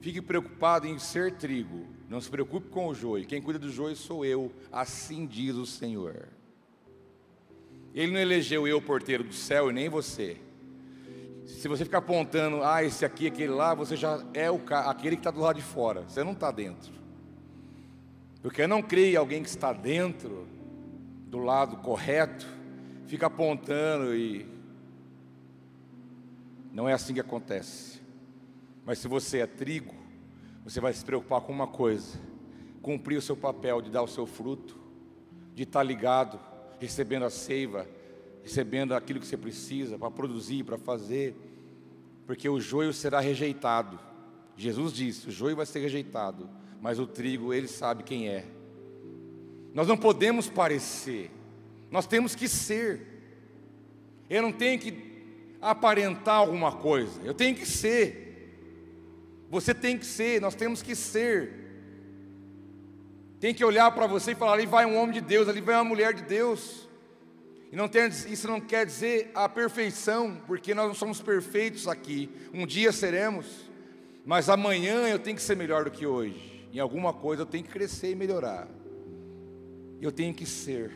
Speaker 2: Fique preocupado em ser trigo, não se preocupe com o joio. Quem cuida do joio sou eu, assim diz o Senhor. Ele não elegeu eu porteiro do céu e nem você. Se você ficar apontando, ah, esse aqui, aquele lá, você já é o aquele que está do lado de fora. Você não está dentro. Porque eu não creio alguém que está dentro, do lado correto, fica apontando e. Não é assim que acontece. Mas se você é trigo, você vai se preocupar com uma coisa: cumprir o seu papel de dar o seu fruto, de estar ligado, recebendo a seiva, recebendo aquilo que você precisa para produzir, para fazer, porque o joio será rejeitado. Jesus disse: o joio vai ser rejeitado, mas o trigo, ele sabe quem é. Nós não podemos parecer, nós temos que ser. Eu não tenho que aparentar alguma coisa, eu tenho que ser. Você tem que ser, nós temos que ser. Tem que olhar para você e falar: ali vai um homem de Deus, ali vai uma mulher de Deus. E não tem, isso não quer dizer a perfeição, porque nós não somos perfeitos aqui. Um dia seremos, mas amanhã eu tenho que ser melhor do que hoje. Em alguma coisa eu tenho que crescer e melhorar. Eu tenho que ser.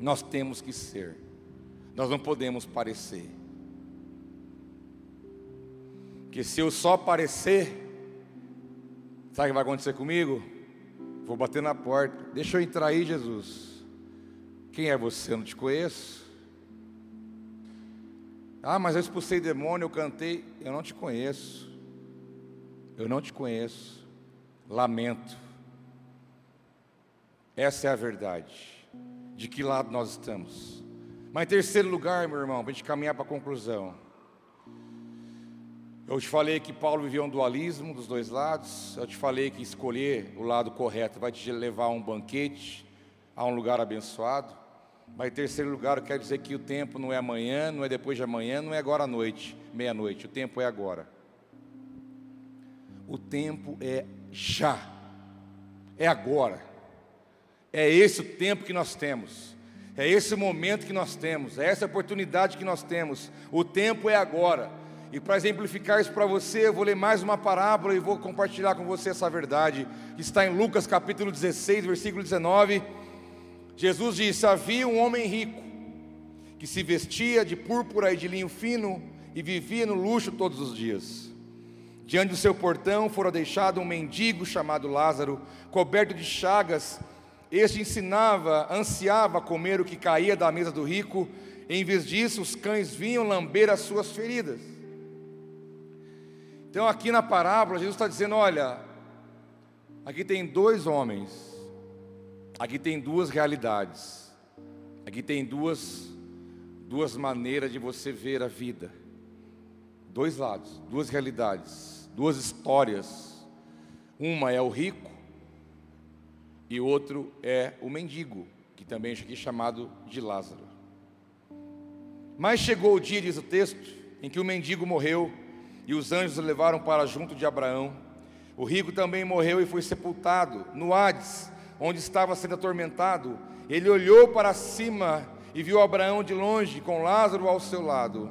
Speaker 2: Nós temos que ser. Nós não podemos parecer. Porque se eu só parecer, sabe o que vai acontecer comigo? Vou bater na porta. Deixa eu entrar aí, Jesus. Quem é você? Eu não te conheço. Ah, mas eu expulsei demônio, eu cantei. Eu não te conheço. Eu não te conheço. Lamento. Essa é a verdade. De que lado nós estamos? Mas em terceiro lugar, meu irmão, para a gente caminhar para a conclusão. Eu te falei que Paulo vivia um dualismo dos dois lados. Eu te falei que escolher o lado correto vai te levar a um banquete, a um lugar abençoado. Mas em terceiro lugar, eu quero dizer que o tempo não é amanhã, não é depois de amanhã, não é agora à noite, meia-noite. O tempo é agora. O tempo é já. É agora. É esse o tempo que nós temos. É esse o momento que nós temos. É essa oportunidade que nós temos. O tempo é agora. E para exemplificar isso para você, eu vou ler mais uma parábola e vou compartilhar com você essa verdade. Está em Lucas capítulo 16, versículo 19 Jesus disse: Havia um homem rico que se vestia de púrpura e de linho fino e vivia no luxo todos os dias. Diante do seu portão fora deixado um mendigo chamado Lázaro, coberto de chagas. Este ensinava, ansiava comer o que caía da mesa do rico, em vez disso, os cães vinham lamber as suas feridas. Então, aqui na parábola, Jesus está dizendo: olha, aqui tem dois homens, aqui tem duas realidades, aqui tem duas, duas maneiras de você ver a vida, dois lados, duas realidades duas histórias. Uma é o rico e outro é o mendigo, que também é chamado de Lázaro. Mas chegou o dia, diz o texto, em que o mendigo morreu e os anjos o levaram para junto de Abraão. O rico também morreu e foi sepultado no Hades, onde estava sendo atormentado. Ele olhou para cima e viu Abraão de longe, com Lázaro ao seu lado.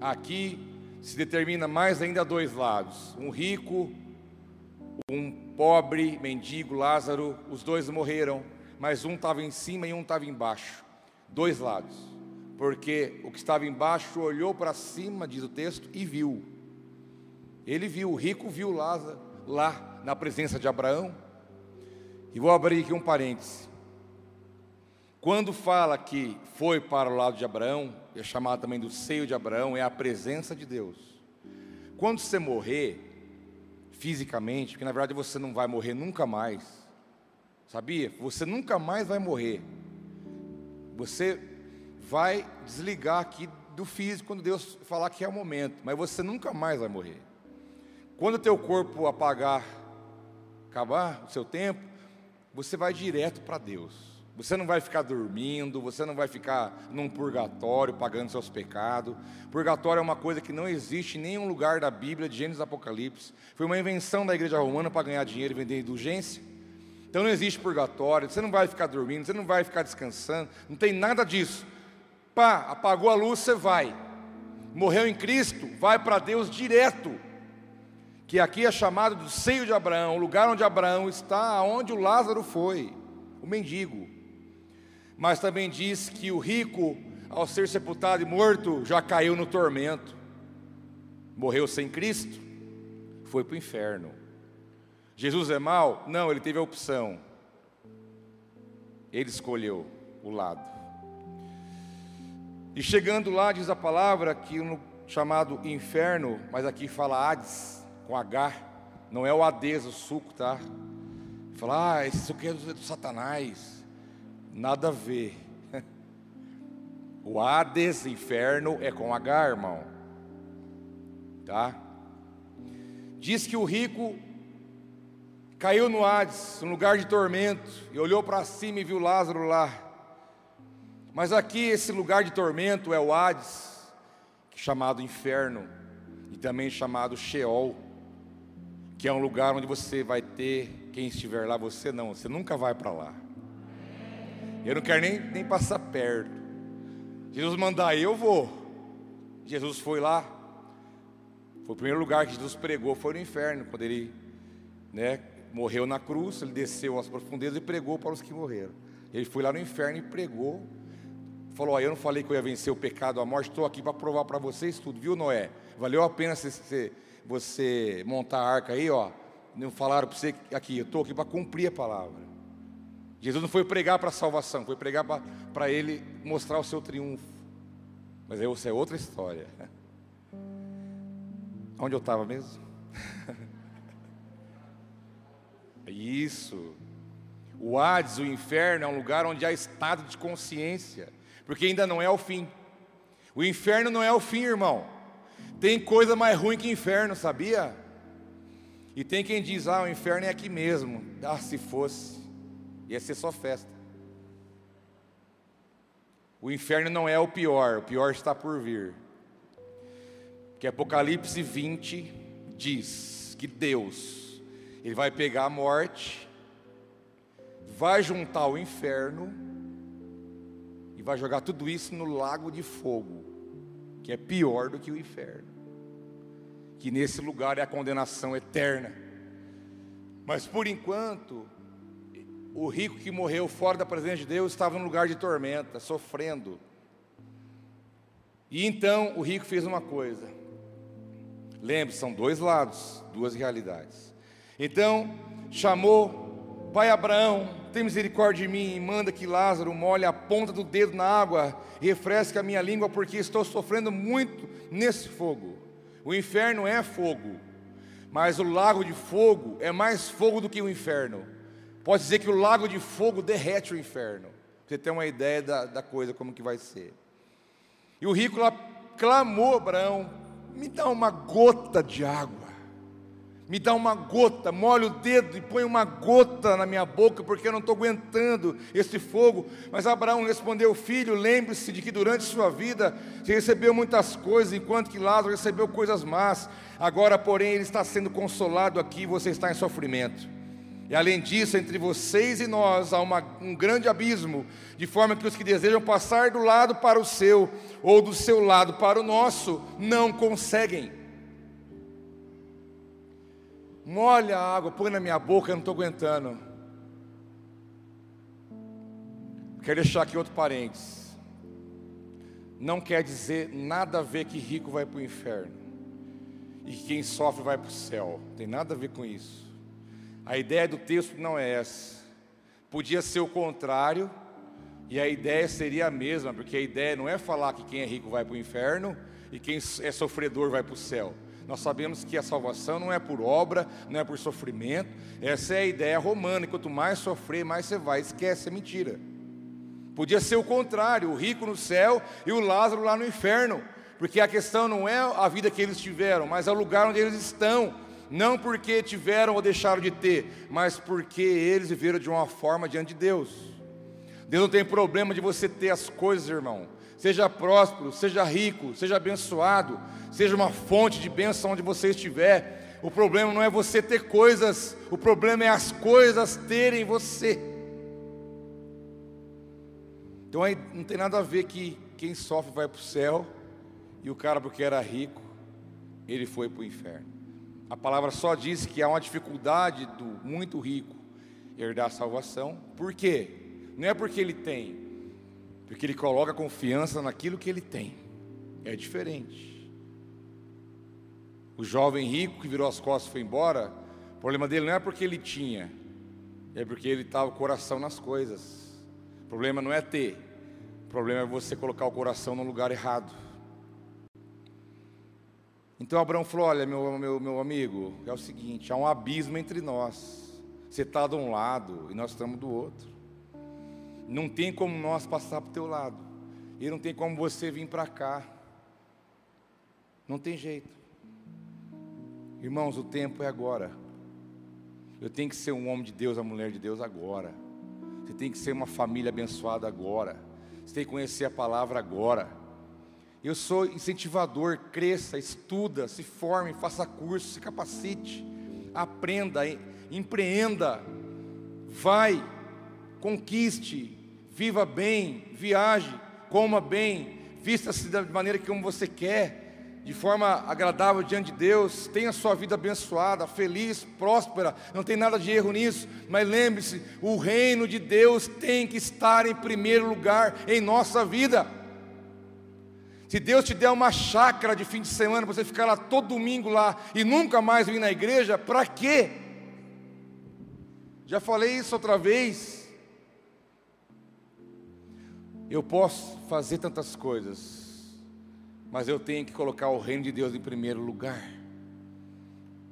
Speaker 2: Aqui se determina mais ainda dois lados: um rico, um pobre, mendigo, Lázaro, os dois morreram, mas um estava em cima e um estava embaixo. Dois lados, porque o que estava embaixo olhou para cima, diz o texto, e viu. Ele viu, o rico viu Lázaro lá na presença de Abraão. E vou abrir aqui um parêntese. Quando fala que foi para o lado de Abraão, é chamado também do seio de Abraão, é a presença de Deus. Quando você morrer, fisicamente, porque na verdade você não vai morrer nunca mais, sabia? Você nunca mais vai morrer. Você vai desligar aqui do físico quando Deus falar que é o momento, mas você nunca mais vai morrer. Quando o teu corpo apagar, acabar o seu tempo, você vai direto para Deus. Você não vai ficar dormindo, você não vai ficar num purgatório pagando seus pecados. Purgatório é uma coisa que não existe em nenhum lugar da Bíblia, de Gênesis Apocalipse. Foi uma invenção da igreja romana para ganhar dinheiro e vender indulgência. Então não existe purgatório, você não vai ficar dormindo, você não vai ficar descansando, não tem nada disso. Pá, apagou a luz, você vai. Morreu em Cristo, vai para Deus direto. Que aqui é chamado do seio de Abraão, o lugar onde Abraão está, onde o Lázaro foi, o mendigo mas também diz que o rico, ao ser sepultado e morto, já caiu no tormento. Morreu sem Cristo, foi para o inferno. Jesus é mau? Não, ele teve a opção. Ele escolheu o lado. E chegando lá, diz a palavra que no chamado inferno, mas aqui fala Hades, com H, não é o Hades, o suco, tá? Fala, ah, esse suco é do, do Satanás. Nada a ver. O Hades, inferno, é com H, irmão. Tá? Diz que o rico caiu no Hades, um lugar de tormento, e olhou para cima e viu Lázaro lá. Mas aqui esse lugar de tormento é o Hades, chamado inferno, e também chamado Sheol, que é um lugar onde você vai ter, quem estiver lá, você não, você nunca vai para lá. Eu não quero nem, nem passar perto. Jesus mandar, eu vou. Jesus foi lá. Foi o primeiro lugar que Jesus pregou, foi no inferno, quando ele né, morreu na cruz, ele desceu às profundezas e pregou para os que morreram. Ele foi lá no inferno e pregou. Falou: oh, Eu não falei que eu ia vencer o pecado, a morte, estou aqui para provar para vocês tudo, viu, Noé? Valeu a pena você, você montar a arca aí, ó. Não falaram para você aqui, eu estou aqui para cumprir a palavra. Jesus não foi pregar para salvação, foi pregar para ele mostrar o seu triunfo. Mas essa é outra história. Onde eu estava mesmo? Isso. O Hades, o inferno, é um lugar onde há estado de consciência, porque ainda não é o fim. O inferno não é o fim, irmão. Tem coisa mais ruim que inferno, sabia? E tem quem diz: ah, o inferno é aqui mesmo. Ah, se fosse. Ia ser só festa. O inferno não é o pior, o pior está por vir. Que Apocalipse 20 diz que Deus, Ele vai pegar a morte, vai juntar o inferno e vai jogar tudo isso no lago de fogo, que é pior do que o inferno. Que nesse lugar é a condenação eterna. Mas por enquanto, o rico que morreu fora da presença de Deus estava num lugar de tormenta, sofrendo, E então o rico fez uma coisa. Lembre, são dois lados, duas realidades. Então chamou, pai Abraão, tem misericórdia de mim e manda que Lázaro molhe a ponta do dedo na água e refresque a minha língua, porque estou sofrendo muito nesse fogo. O inferno é fogo, mas o lago de fogo é mais fogo do que o inferno. Pode dizer que o lago de fogo derrete o inferno. Você tem uma ideia da, da coisa, como que vai ser. E o rico lá clamou Abraão: me dá uma gota de água me dá uma gota, molha o dedo e põe uma gota na minha boca, porque eu não estou aguentando esse fogo. Mas Abraão respondeu: Filho, lembre-se de que durante sua vida você recebeu muitas coisas, enquanto que Lázaro recebeu coisas más. Agora, porém, ele está sendo consolado aqui, você está em sofrimento. E além disso, entre vocês e nós há uma, um grande abismo, de forma que os que desejam passar do lado para o seu, ou do seu lado para o nosso, não conseguem molha a água, põe na minha boca, eu não estou aguentando. Quero deixar aqui outro parênteses. Não quer dizer nada a ver que rico vai para o inferno e que quem sofre vai para o céu. Tem nada a ver com isso. A ideia do texto não é essa. Podia ser o contrário, e a ideia seria a mesma, porque a ideia não é falar que quem é rico vai para o inferno e quem é sofredor vai para o céu. Nós sabemos que a salvação não é por obra, não é por sofrimento. Essa é a ideia romana. Quanto mais sofrer, mais você vai. Esquece, é mentira. Podia ser o contrário: o rico no céu e o Lázaro lá no inferno. Porque a questão não é a vida que eles tiveram, mas é o lugar onde eles estão. Não porque tiveram ou deixaram de ter, mas porque eles viveram de uma forma diante de Deus. Deus não tem problema de você ter as coisas, irmão seja próspero, seja rico, seja abençoado, seja uma fonte de bênção onde você estiver. O problema não é você ter coisas, o problema é as coisas terem você. Então aí não tem nada a ver que quem sofre vai para o céu e o cara, porque era rico, ele foi para o inferno. A palavra só diz que há uma dificuldade do muito rico herdar a salvação. Por quê? Não é porque ele tem, porque ele coloca confiança naquilo que ele tem. É diferente. O jovem rico que virou as costas e foi embora, o problema dele não é porque ele tinha, é porque ele estava o coração nas coisas. O problema não é ter, o problema é você colocar o coração no lugar errado. Então Abraão falou: Olha, meu, meu, meu amigo, é o seguinte: há um abismo entre nós. Você está de um lado e nós estamos do outro. Não tem como nós passar para o teu lado. E não tem como você vir para cá. Não tem jeito. Irmãos, o tempo é agora. Eu tenho que ser um homem de Deus, uma mulher de Deus agora. Você tem que ser uma família abençoada agora. Você tem que conhecer a palavra agora. Eu sou incentivador, cresça, estuda, se forme, faça curso, se capacite, aprenda, empreenda, vai, conquiste, viva bem, viaje, coma bem, vista-se da maneira como você quer, de forma agradável diante de Deus, tenha sua vida abençoada, feliz, próspera, não tem nada de erro nisso, mas lembre-se, o reino de Deus tem que estar em primeiro lugar em nossa vida. Se Deus te der uma chácara de fim de semana para você ficar lá todo domingo lá e nunca mais vir na igreja, para quê? Já falei isso outra vez. Eu posso fazer tantas coisas, mas eu tenho que colocar o reino de Deus em primeiro lugar.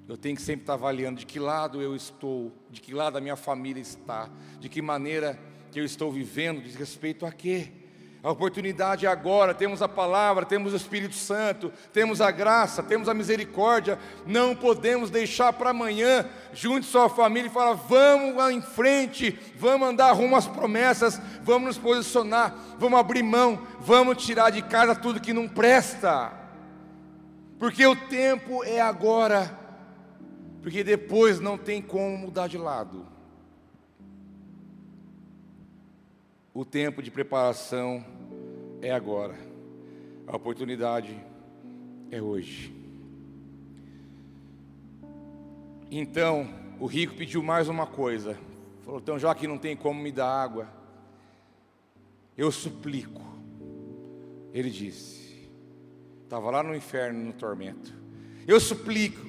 Speaker 2: Eu tenho que sempre estar avaliando de que lado eu estou, de que lado a minha família está, de que maneira que eu estou vivendo, diz respeito a quê? A oportunidade é agora, temos a palavra, temos o Espírito Santo, temos a graça, temos a misericórdia. Não podemos deixar para amanhã, junte sua família e falar: vamos em frente, vamos andar rumo às promessas, vamos nos posicionar, vamos abrir mão, vamos tirar de casa tudo que não presta. Porque o tempo é agora, porque depois não tem como mudar de lado. O tempo de preparação é agora. A oportunidade é hoje. Então, o rico pediu mais uma coisa. Falou: então, já que não tem como me dar água, eu suplico. Ele disse: Estava lá no inferno, no tormento. Eu suplico,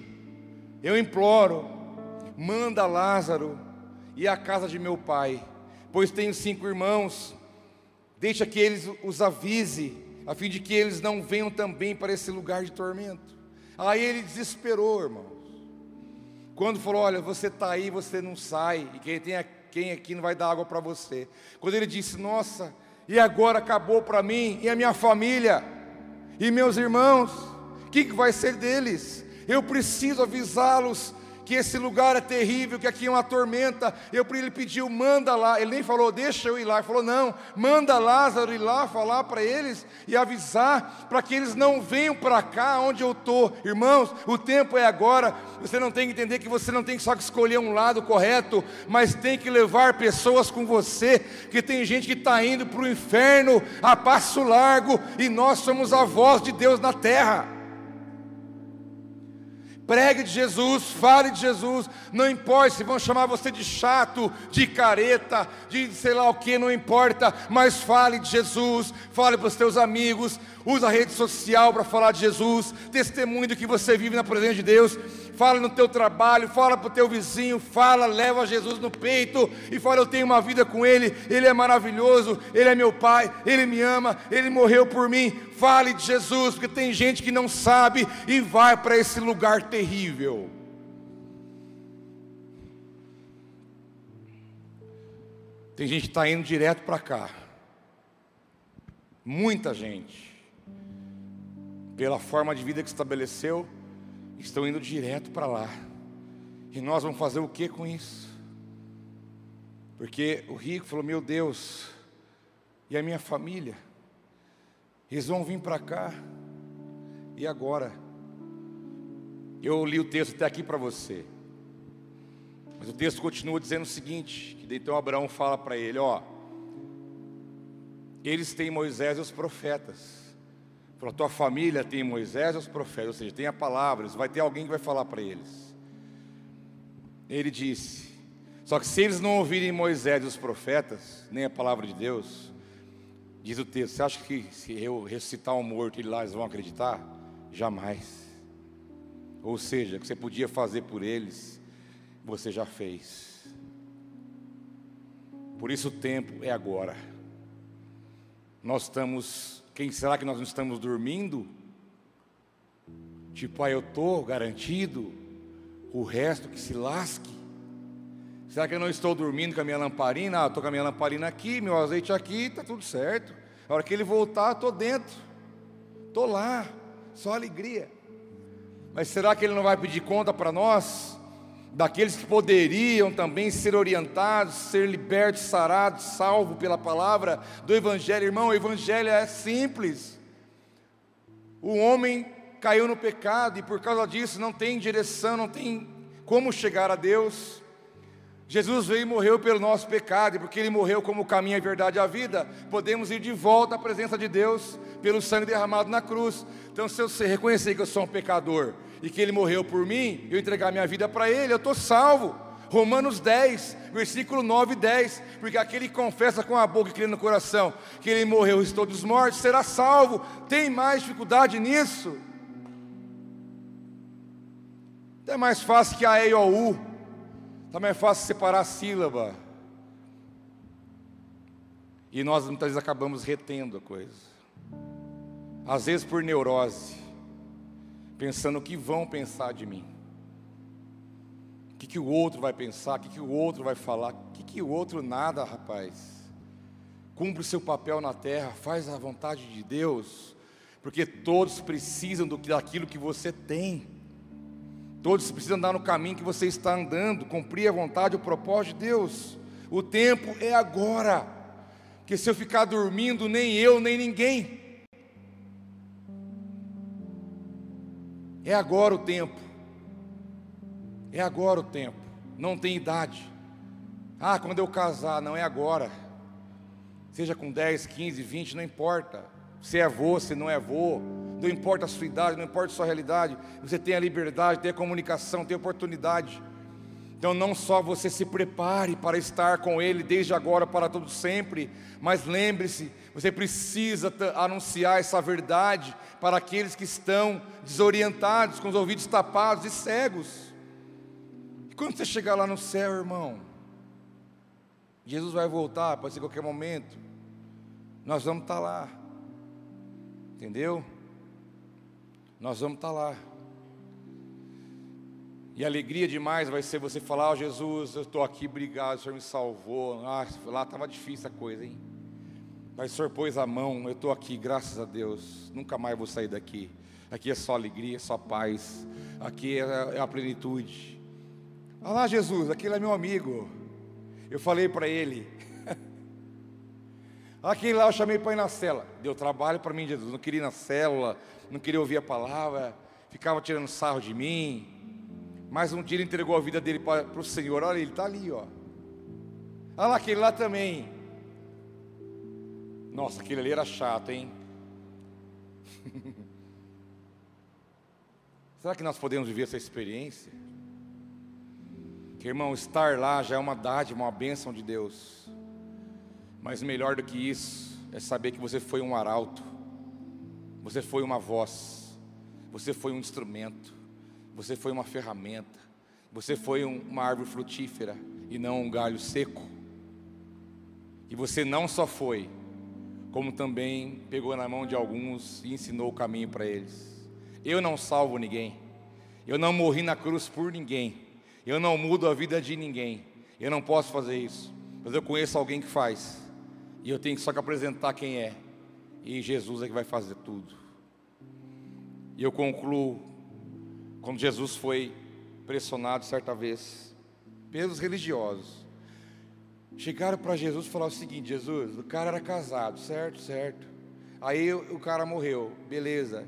Speaker 2: eu imploro, manda Lázaro e a casa de meu pai, pois tenho cinco irmãos, deixa que eles os avise, a fim de que eles não venham também para esse lugar de tormento. Aí ele desesperou, irmãos. Quando falou: Olha, você está aí, você não sai, e quem, tem, quem aqui não vai dar água para você. Quando ele disse: Nossa, e agora acabou para mim e a minha família, e meus irmãos, o que, que vai ser deles? Eu preciso avisá-los que esse lugar é terrível, que aqui é uma tormenta. Eu, ele pediu, manda lá. Ele nem falou, deixa eu ir lá. Ele falou, não, manda Lázaro ir lá falar para eles e avisar, para que eles não venham para cá onde eu estou. Irmãos, o tempo é agora. Você não tem que entender que você não tem só que escolher um lado correto, mas tem que levar pessoas com você, que tem gente que está indo para o inferno a passo largo, e nós somos a voz de Deus na terra. Pregue de Jesus, fale de Jesus, não importa se vão chamar você de chato, de careta, de sei lá o que, não importa, mas fale de Jesus, fale para os teus amigos, usa a rede social para falar de Jesus, testemunhe do que você vive na presença de Deus, fala no teu trabalho, fala para o teu vizinho, fala, leva Jesus no peito e fala: Eu tenho uma vida com Ele, Ele é maravilhoso, Ele é meu Pai, Ele me ama, Ele morreu por mim. Fale de Jesus, porque tem gente que não sabe e vai para esse lugar terrível. Tem gente que está indo direto para cá. Muita gente, pela forma de vida que estabeleceu, estão indo direto para lá. E nós vamos fazer o que com isso? Porque o rico falou: Meu Deus, e a minha família? Eles vão vir para cá, e agora? Eu li o texto até aqui para você, mas o texto continua dizendo o seguinte: que então Abraão fala para ele: Ó, eles têm Moisés e os profetas, Falou, tua família tem Moisés e os profetas, ou seja, tem a palavra, vai ter alguém que vai falar para eles. Ele disse, só que se eles não ouvirem Moisés e os profetas, nem a palavra de Deus, diz o texto, você acha que se eu ressuscitar um morto e lá eles vão acreditar? Jamais. Ou seja, o que você podia fazer por eles, você já fez. Por isso o tempo é agora. Nós estamos quem será que nós não estamos dormindo? Tipo, ah, eu estou garantido, o resto que se lasque. Será que eu não estou dormindo com a minha lamparina? Ah, estou com a minha lamparina aqui, meu azeite aqui, está tudo certo. A hora que ele voltar, estou dentro, estou lá, só alegria. Mas será que ele não vai pedir conta para nós? Daqueles que poderiam também ser orientados, ser libertos, sarados, salvos pela palavra do Evangelho. Irmão, o Evangelho é simples. O homem caiu no pecado e por causa disso não tem direção, não tem como chegar a Deus. Jesus veio e morreu pelo nosso pecado, e porque Ele morreu como o caminho, a verdade e a vida, podemos ir de volta à presença de Deus pelo sangue derramado na cruz. Então, se eu reconhecer que eu sou um pecador, e que Ele morreu por mim, eu entregar minha vida para Ele, eu estou salvo. Romanos 10, versículo 9 e 10, porque aquele que confessa com a boca e crê no coração que Ele morreu e estou dos mortos, será salvo. Tem mais dificuldade nisso? É mais fácil que a E ou U, está mais fácil separar a sílaba. E nós muitas vezes acabamos retendo a coisa, às vezes por neurose pensando o que vão pensar de mim. O que, que o outro vai pensar, o que, que o outro vai falar, o que, que o outro nada, rapaz. Cumpre o seu papel na terra, faz a vontade de Deus, porque todos precisam do, daquilo que você tem. Todos precisam andar no caminho que você está andando, cumprir a vontade, o propósito de Deus. O tempo é agora. Porque se eu ficar dormindo, nem eu, nem ninguém É agora o tempo. É agora o tempo. Não tem idade. Ah, quando eu casar, não é agora. Seja com 10, 15, 20, não importa. Se é avô, se não é avô. Não importa a sua idade, não importa a sua realidade. Você tem a liberdade, tem a comunicação, tem a oportunidade. Então, não só você se prepare para estar com Ele desde agora para todo sempre, mas lembre-se, você precisa anunciar essa verdade para aqueles que estão desorientados, com os ouvidos tapados e cegos. E quando você chegar lá no céu, irmão, Jesus vai voltar, pode ser qualquer momento, nós vamos estar lá, entendeu? Nós vamos estar lá. E alegria demais vai ser você falar, oh, Jesus, eu estou aqui, obrigado, o Senhor me salvou. Ah, lá estava difícil a coisa, hein? Mas o Senhor pôs a mão, eu estou aqui, graças a Deus. Nunca mais vou sair daqui. Aqui é só alegria, é só paz. Aqui é, é a plenitude. Olha lá, Jesus, aquele é meu amigo. Eu falei para ele. Aquele lá eu chamei para ir na cela. Deu trabalho para mim, Jesus. Não queria ir na célula, não queria ouvir a palavra, ficava tirando sarro de mim. Mas um dia ele entregou a vida dele para, o Senhor. Olha, ele está ali, ó. Olha lá, aquele lá também. Nossa, aquele ali era chato, hein? Será que nós podemos viver essa experiência? Que irmão, estar lá já é uma dádiva, uma bênção de Deus. Mas melhor do que isso é saber que você foi um arauto, você foi uma voz, você foi um instrumento, você foi uma ferramenta, você foi um, uma árvore frutífera e não um galho seco. E você não só foi, como também pegou na mão de alguns e ensinou o caminho para eles. Eu não salvo ninguém, eu não morri na cruz por ninguém, eu não mudo a vida de ninguém, eu não posso fazer isso, mas eu conheço alguém que faz, e eu tenho só que apresentar quem é, e Jesus é que vai fazer tudo. E eu concluo, quando Jesus foi pressionado certa vez pelos religiosos, Chegaram para Jesus e falaram o seguinte: Jesus, o cara era casado, certo? Certo. Aí o cara morreu, beleza.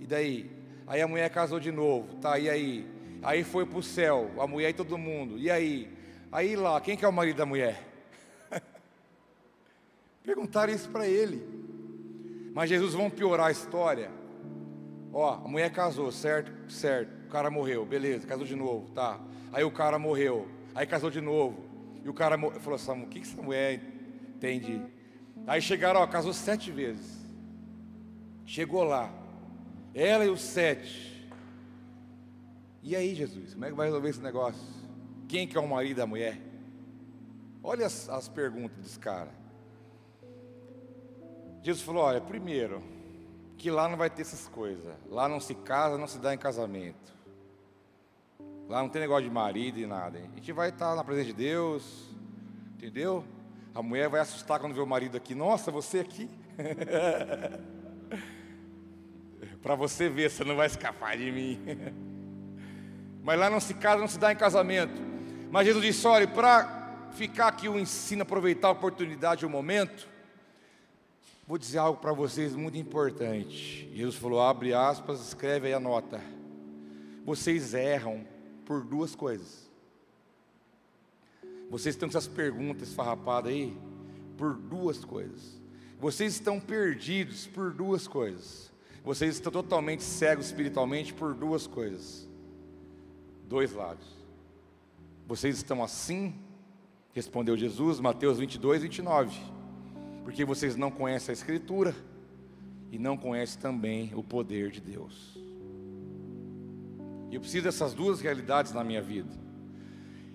Speaker 2: E daí? Aí a mulher casou de novo, tá? E aí? Aí foi para o céu, a mulher e todo mundo. E aí? Aí lá, quem que é o marido da mulher? Perguntaram isso para ele. Mas Jesus vão piorar a história. Ó, a mulher casou, certo? Certo. O cara morreu, beleza, casou de novo, tá? Aí o cara morreu, aí casou de novo. E o cara falou assim: o que, que essa mulher entende? Aí chegaram, ó, casou sete vezes. Chegou lá, ela e os sete. E aí, Jesus, como é que vai resolver esse negócio? Quem que é o marido da mulher? Olha as, as perguntas desse cara. Jesus falou: olha, primeiro, que lá não vai ter essas coisas. Lá não se casa, não se dá em casamento. Lá não tem negócio de marido e nada. A gente vai estar na presença de Deus, entendeu? A mulher vai assustar quando vê o marido aqui. Nossa, você aqui? Para você ver, você não vai escapar de mim. Mas lá não se casa, não se dá em casamento. Mas Jesus disse: olha, para ficar aqui o ensino, aproveitar a oportunidade, o momento, vou dizer algo para vocês muito importante. Jesus falou: abre aspas, escreve aí a nota. Vocês erram por duas coisas. Vocês estão com essas perguntas farrapadas aí por duas coisas. Vocês estão perdidos por duas coisas. Vocês estão totalmente cegos espiritualmente por duas coisas. Dois lados. Vocês estão assim, respondeu Jesus, Mateus 22, 29. Porque vocês não conhecem a Escritura e não conhecem também o poder de Deus. Eu preciso dessas duas realidades na minha vida.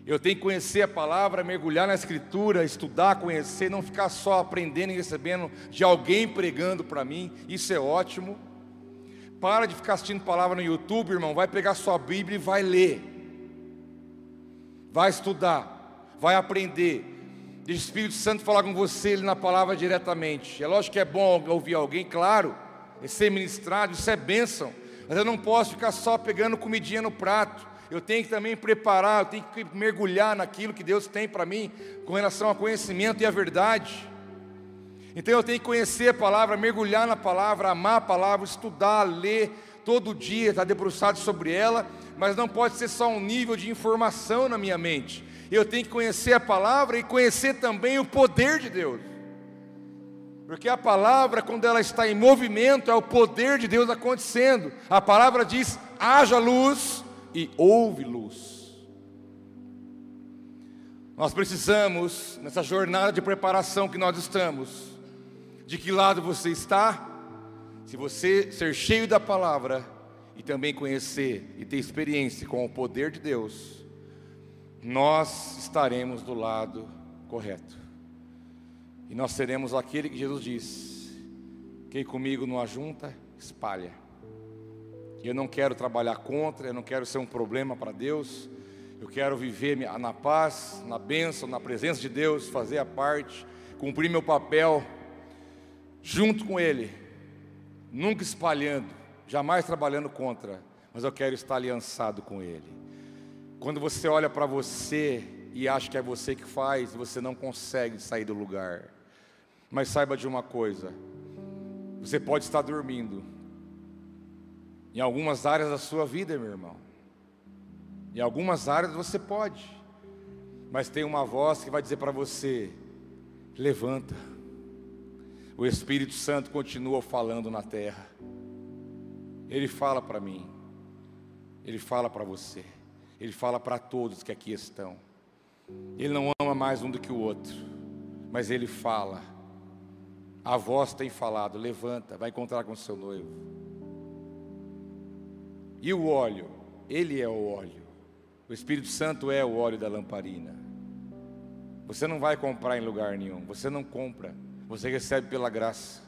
Speaker 2: Eu tenho que conhecer a palavra, mergulhar na escritura, estudar, conhecer, não ficar só aprendendo e recebendo de alguém pregando para mim. Isso é ótimo. Para de ficar assistindo palavra no YouTube, irmão. Vai pegar sua Bíblia e vai ler. Vai estudar, vai aprender. Deixa o Espírito Santo falar com você ele na palavra diretamente. É lógico que é bom ouvir alguém, claro. É ser ministrado, isso é bênção. Mas eu não posso ficar só pegando comidinha no prato. Eu tenho que também preparar, eu tenho que mergulhar naquilo que Deus tem para mim com relação ao conhecimento e à verdade. Então eu tenho que conhecer a palavra, mergulhar na palavra, amar a palavra, estudar, ler todo dia, estar debruçado sobre ela, mas não pode ser só um nível de informação na minha mente. Eu tenho que conhecer a palavra e conhecer também o poder de Deus. Porque a palavra, quando ela está em movimento, é o poder de Deus acontecendo. A palavra diz: haja luz e houve luz. Nós precisamos, nessa jornada de preparação que nós estamos, de que lado você está? Se você ser cheio da palavra e também conhecer e ter experiência com o poder de Deus, nós estaremos do lado correto. E nós seremos aquele que Jesus disse: quem comigo não ajunta, espalha. Eu não quero trabalhar contra, eu não quero ser um problema para Deus. Eu quero viver na paz, na bênção, na presença de Deus, fazer a parte, cumprir meu papel junto com Ele, nunca espalhando, jamais trabalhando contra, mas eu quero estar aliançado com Ele. Quando você olha para você e acha que é você que faz, você não consegue sair do lugar. Mas saiba de uma coisa: você pode estar dormindo, em algumas áreas da sua vida, meu irmão. Em algumas áreas você pode, mas tem uma voz que vai dizer para você: levanta. O Espírito Santo continua falando na terra. Ele fala para mim, ele fala para você, ele fala para todos que aqui estão. Ele não ama mais um do que o outro, mas ele fala. A voz tem falado: levanta, vai encontrar com seu noivo. E o óleo? Ele é o óleo. O Espírito Santo é o óleo da lamparina. Você não vai comprar em lugar nenhum, você não compra, você recebe pela graça.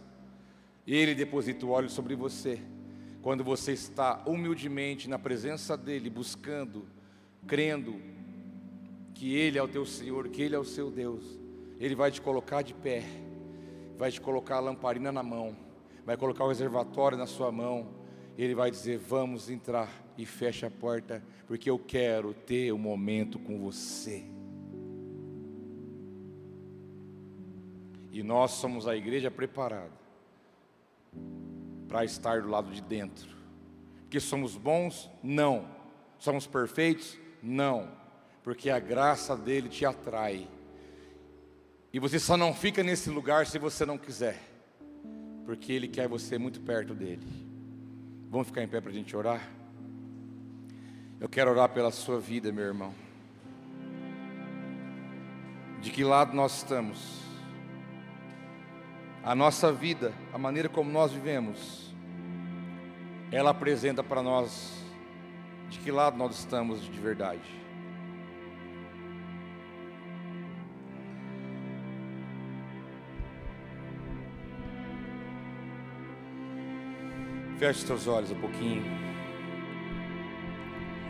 Speaker 2: Ele deposita o óleo sobre você. Quando você está humildemente na presença dele, buscando, crendo que ele é o teu Senhor, que ele é o seu Deus, ele vai te colocar de pé, vai te colocar a lamparina na mão, vai colocar o reservatório na sua mão ele vai dizer: Vamos entrar e fecha a porta, porque eu quero ter um momento com você. E nós somos a igreja preparada para estar do lado de dentro. Que somos bons? Não. Somos perfeitos? Não. Porque a graça dele te atrai. E você só não fica nesse lugar se você não quiser. Porque ele quer você muito perto dele. Vamos ficar em pé para a gente orar? Eu quero orar pela sua vida, meu irmão. De que lado nós estamos? A nossa vida, a maneira como nós vivemos, ela apresenta para nós de que lado nós estamos de verdade. Feche os teus olhos um pouquinho.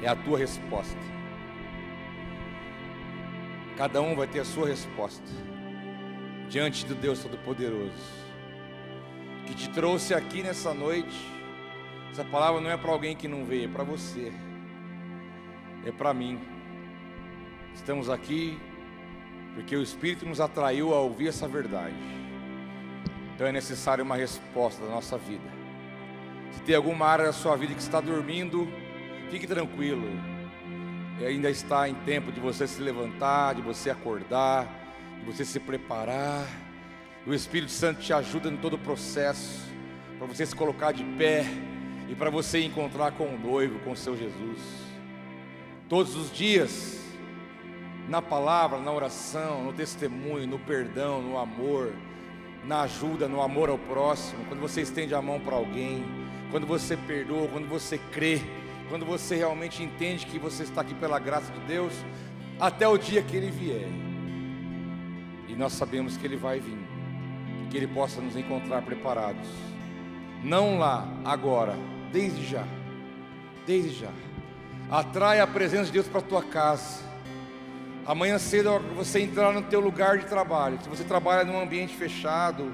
Speaker 2: É a tua resposta. Cada um vai ter a sua resposta diante do Deus Todo-Poderoso que te trouxe aqui nessa noite. Essa palavra não é para alguém que não veio, é para você, é para mim. Estamos aqui porque o Espírito nos atraiu a ouvir essa verdade. Então é necessário uma resposta da nossa vida. Se tem alguma área da sua vida que está dormindo, fique tranquilo. E ainda está em tempo de você se levantar, de você acordar, de você se preparar. O Espírito Santo te ajuda em todo o processo, para você se colocar de pé e para você encontrar com o noivo, com o seu Jesus. Todos os dias, na palavra, na oração, no testemunho, no perdão, no amor, na ajuda, no amor ao próximo, quando você estende a mão para alguém, quando você perdoa, quando você crê, quando você realmente entende que você está aqui pela graça de Deus, até o dia que Ele vier. E nós sabemos que Ele vai vir, que Ele possa nos encontrar preparados, não lá, agora, desde já, desde já. Atrai a presença de Deus para a tua casa. Amanhã cedo você entrar no teu lugar de trabalho. Se você trabalha num ambiente fechado,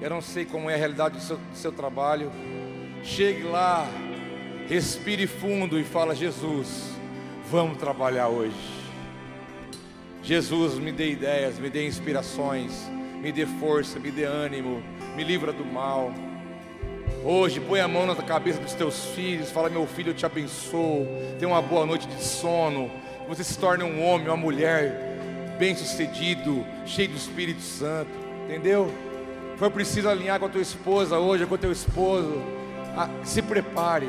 Speaker 2: eu não sei como é a realidade do seu, do seu trabalho. Chegue lá, respire fundo e fala: Jesus, vamos trabalhar hoje. Jesus, me dê ideias, me dê inspirações, me dê força, me dê ânimo, me livra do mal. Hoje, põe a mão na cabeça dos teus filhos, fala: Meu filho, eu te abençoo. Tenha uma boa noite de sono. Você se torne um homem, uma mulher bem-sucedido, cheio do Espírito Santo. Entendeu? Foi preciso alinhar com a tua esposa hoje, com o teu esposo ah, se prepare,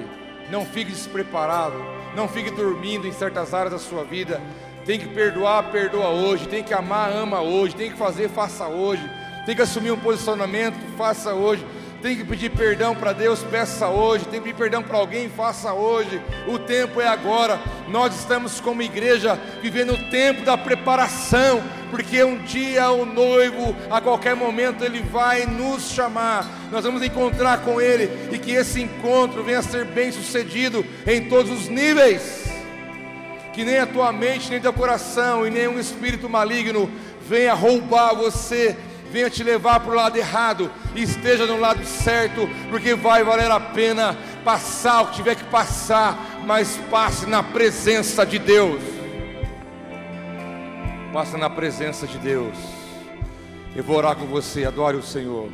Speaker 2: não fique despreparado, não fique dormindo em certas áreas da sua vida. Tem que perdoar, perdoa hoje. Tem que amar, ama hoje. Tem que fazer, faça hoje. Tem que assumir um posicionamento, faça hoje. Tem que pedir perdão para Deus, peça hoje. Tem que pedir perdão para alguém, faça hoje. O tempo é agora. Nós estamos como igreja vivendo o tempo da preparação, porque um dia o noivo, a qualquer momento, ele vai nos chamar. Nós vamos encontrar com ele e que esse encontro venha a ser bem sucedido em todos os níveis. Que nem a tua mente, nem teu coração e nenhum espírito maligno venha roubar você venha te levar para o lado errado, esteja no lado certo, porque vai valer a pena passar o que tiver que passar, mas passe na presença de Deus. Passe na presença de Deus. Eu vou orar com você, adore o Senhor.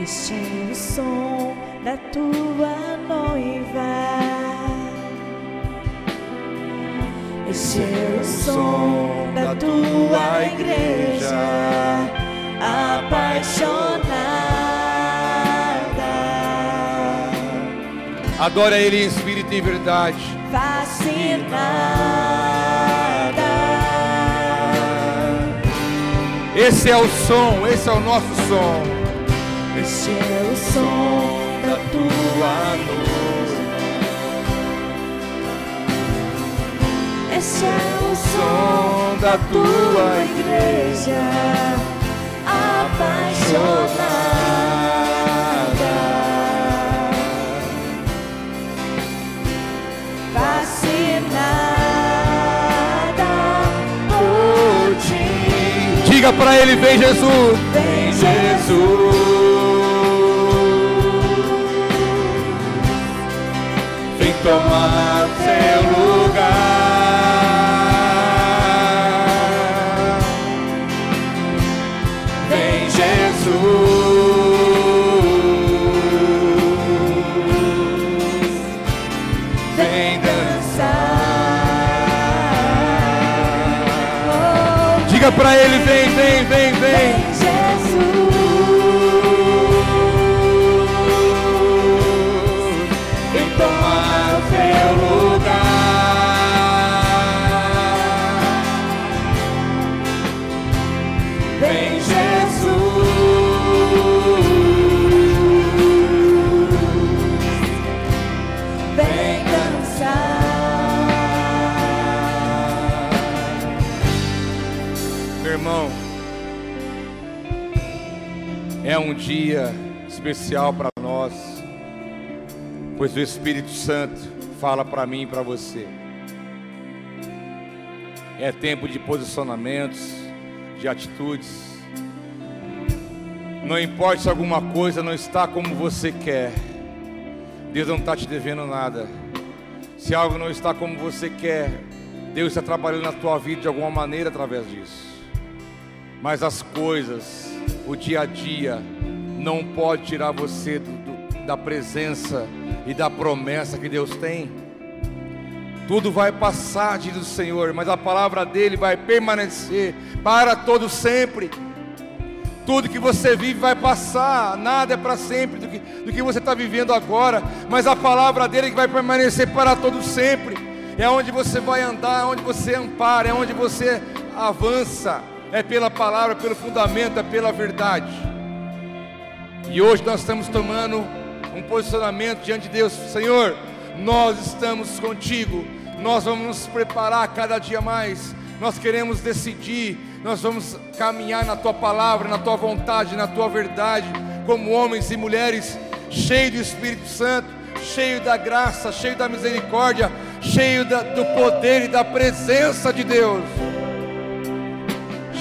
Speaker 3: Este é o som da tua noiva. Este é o som da tua igreja apaixonada.
Speaker 2: Adora Ele em espírito e em verdade.
Speaker 3: Fascinada.
Speaker 2: Esse é o som, esse é o nosso som.
Speaker 3: Este é o som da tua noiva. Esse é o som da tua igreja apaixonada. Fascinada por ti.
Speaker 2: Diga para ele: Vem Jesus.
Speaker 3: Vem Jesus.
Speaker 2: Vem tomar especial para nós, pois o Espírito Santo fala para mim e para você. É tempo de posicionamentos, de atitudes. Não importa se alguma coisa não está como você quer, Deus não está te devendo nada. Se algo não está como você quer, Deus está trabalhando na tua vida de alguma maneira através disso. Mas as coisas, o dia a dia, não pode tirar você do- do- da presença e da promessa que Deus tem. Tudo vai passar, diz o Senhor, mas a palavra dele vai permanecer para todo sempre. Tudo que você vive vai passar, nada é para sempre do que, do que você está vivendo agora, mas a palavra dele que vai permanecer para todo sempre. É onde você vai andar, é onde você ampara, é onde você avança. É pela palavra, pelo fundamento, é pela verdade. E hoje nós estamos tomando um posicionamento diante de Deus, Senhor. Nós estamos contigo, nós vamos nos preparar cada dia mais. Nós queremos decidir, nós vamos caminhar na tua palavra, na tua vontade, na tua verdade, como homens e mulheres cheios do Espírito Santo, cheio da graça, cheio da misericórdia, cheio da- do poder e da presença de Deus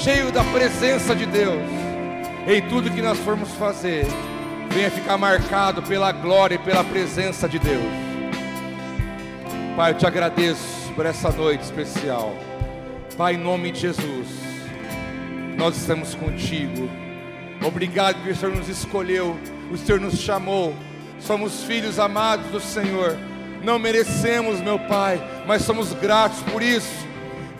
Speaker 2: cheio da presença de Deus. Em tudo que nós formos fazer, venha ficar marcado pela glória e pela presença de Deus. Pai, eu te agradeço por essa noite especial. Pai, em nome de Jesus, nós estamos contigo. Obrigado porque o Senhor nos escolheu, o Senhor nos chamou. Somos filhos amados do Senhor. Não merecemos, meu Pai, mas somos gratos por isso.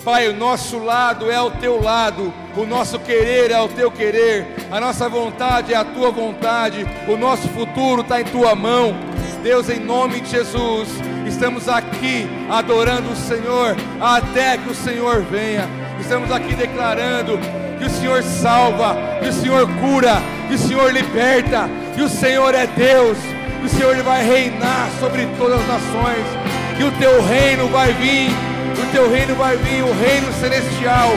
Speaker 2: Pai, o nosso lado é o teu lado, o nosso querer é o teu querer, a nossa vontade é a tua vontade, o nosso futuro está em tua mão. Deus, em nome de Jesus, Estamos aqui adorando o Senhor até que o Senhor venha. Estamos aqui declarando que o Senhor salva, que o Senhor cura, que o Senhor liberta, que o Senhor é Deus, que o Senhor vai reinar sobre todas as nações, que o teu reino vai vir, o teu reino vai vir, o reino celestial,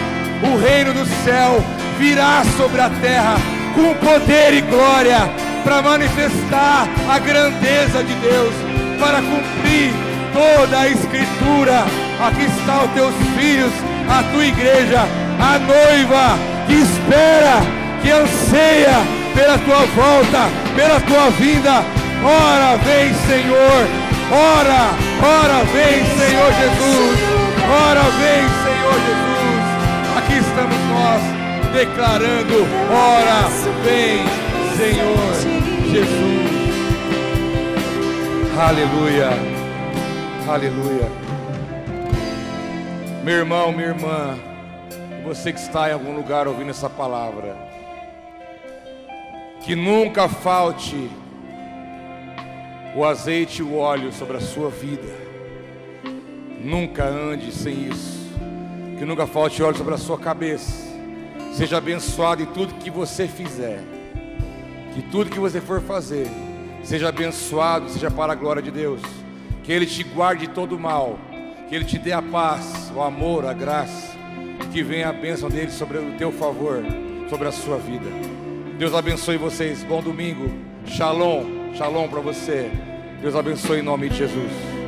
Speaker 2: o reino do céu virá sobre a terra com poder e glória para manifestar a grandeza de Deus, para cumprir toda a escritura. Aqui está os teus filhos, a tua igreja, a noiva que espera, que anseia pela tua volta, pela tua vinda. Ora vem, Senhor. Ora, ora vem, Senhor Jesus. Ora vem, Senhor Jesus. Aqui estamos nós declarando: Ora, vem, Senhor Jesus. Aleluia, aleluia. Meu irmão, minha irmã, você que está em algum lugar ouvindo essa palavra, que nunca falte o azeite e o óleo sobre a sua vida. Nunca ande sem isso. Que nunca falte óleo sobre a sua cabeça. Seja abençoado em tudo que você fizer. Que tudo que você for fazer, seja abençoado, seja para a glória de Deus. Que Ele te guarde de todo mal. Que Ele te dê a paz, o amor, a graça. Que venha a bênção dele sobre o teu favor, sobre a sua vida. Deus abençoe vocês. Bom domingo. Shalom. Shalom para você. Deus abençoe em nome de Jesus.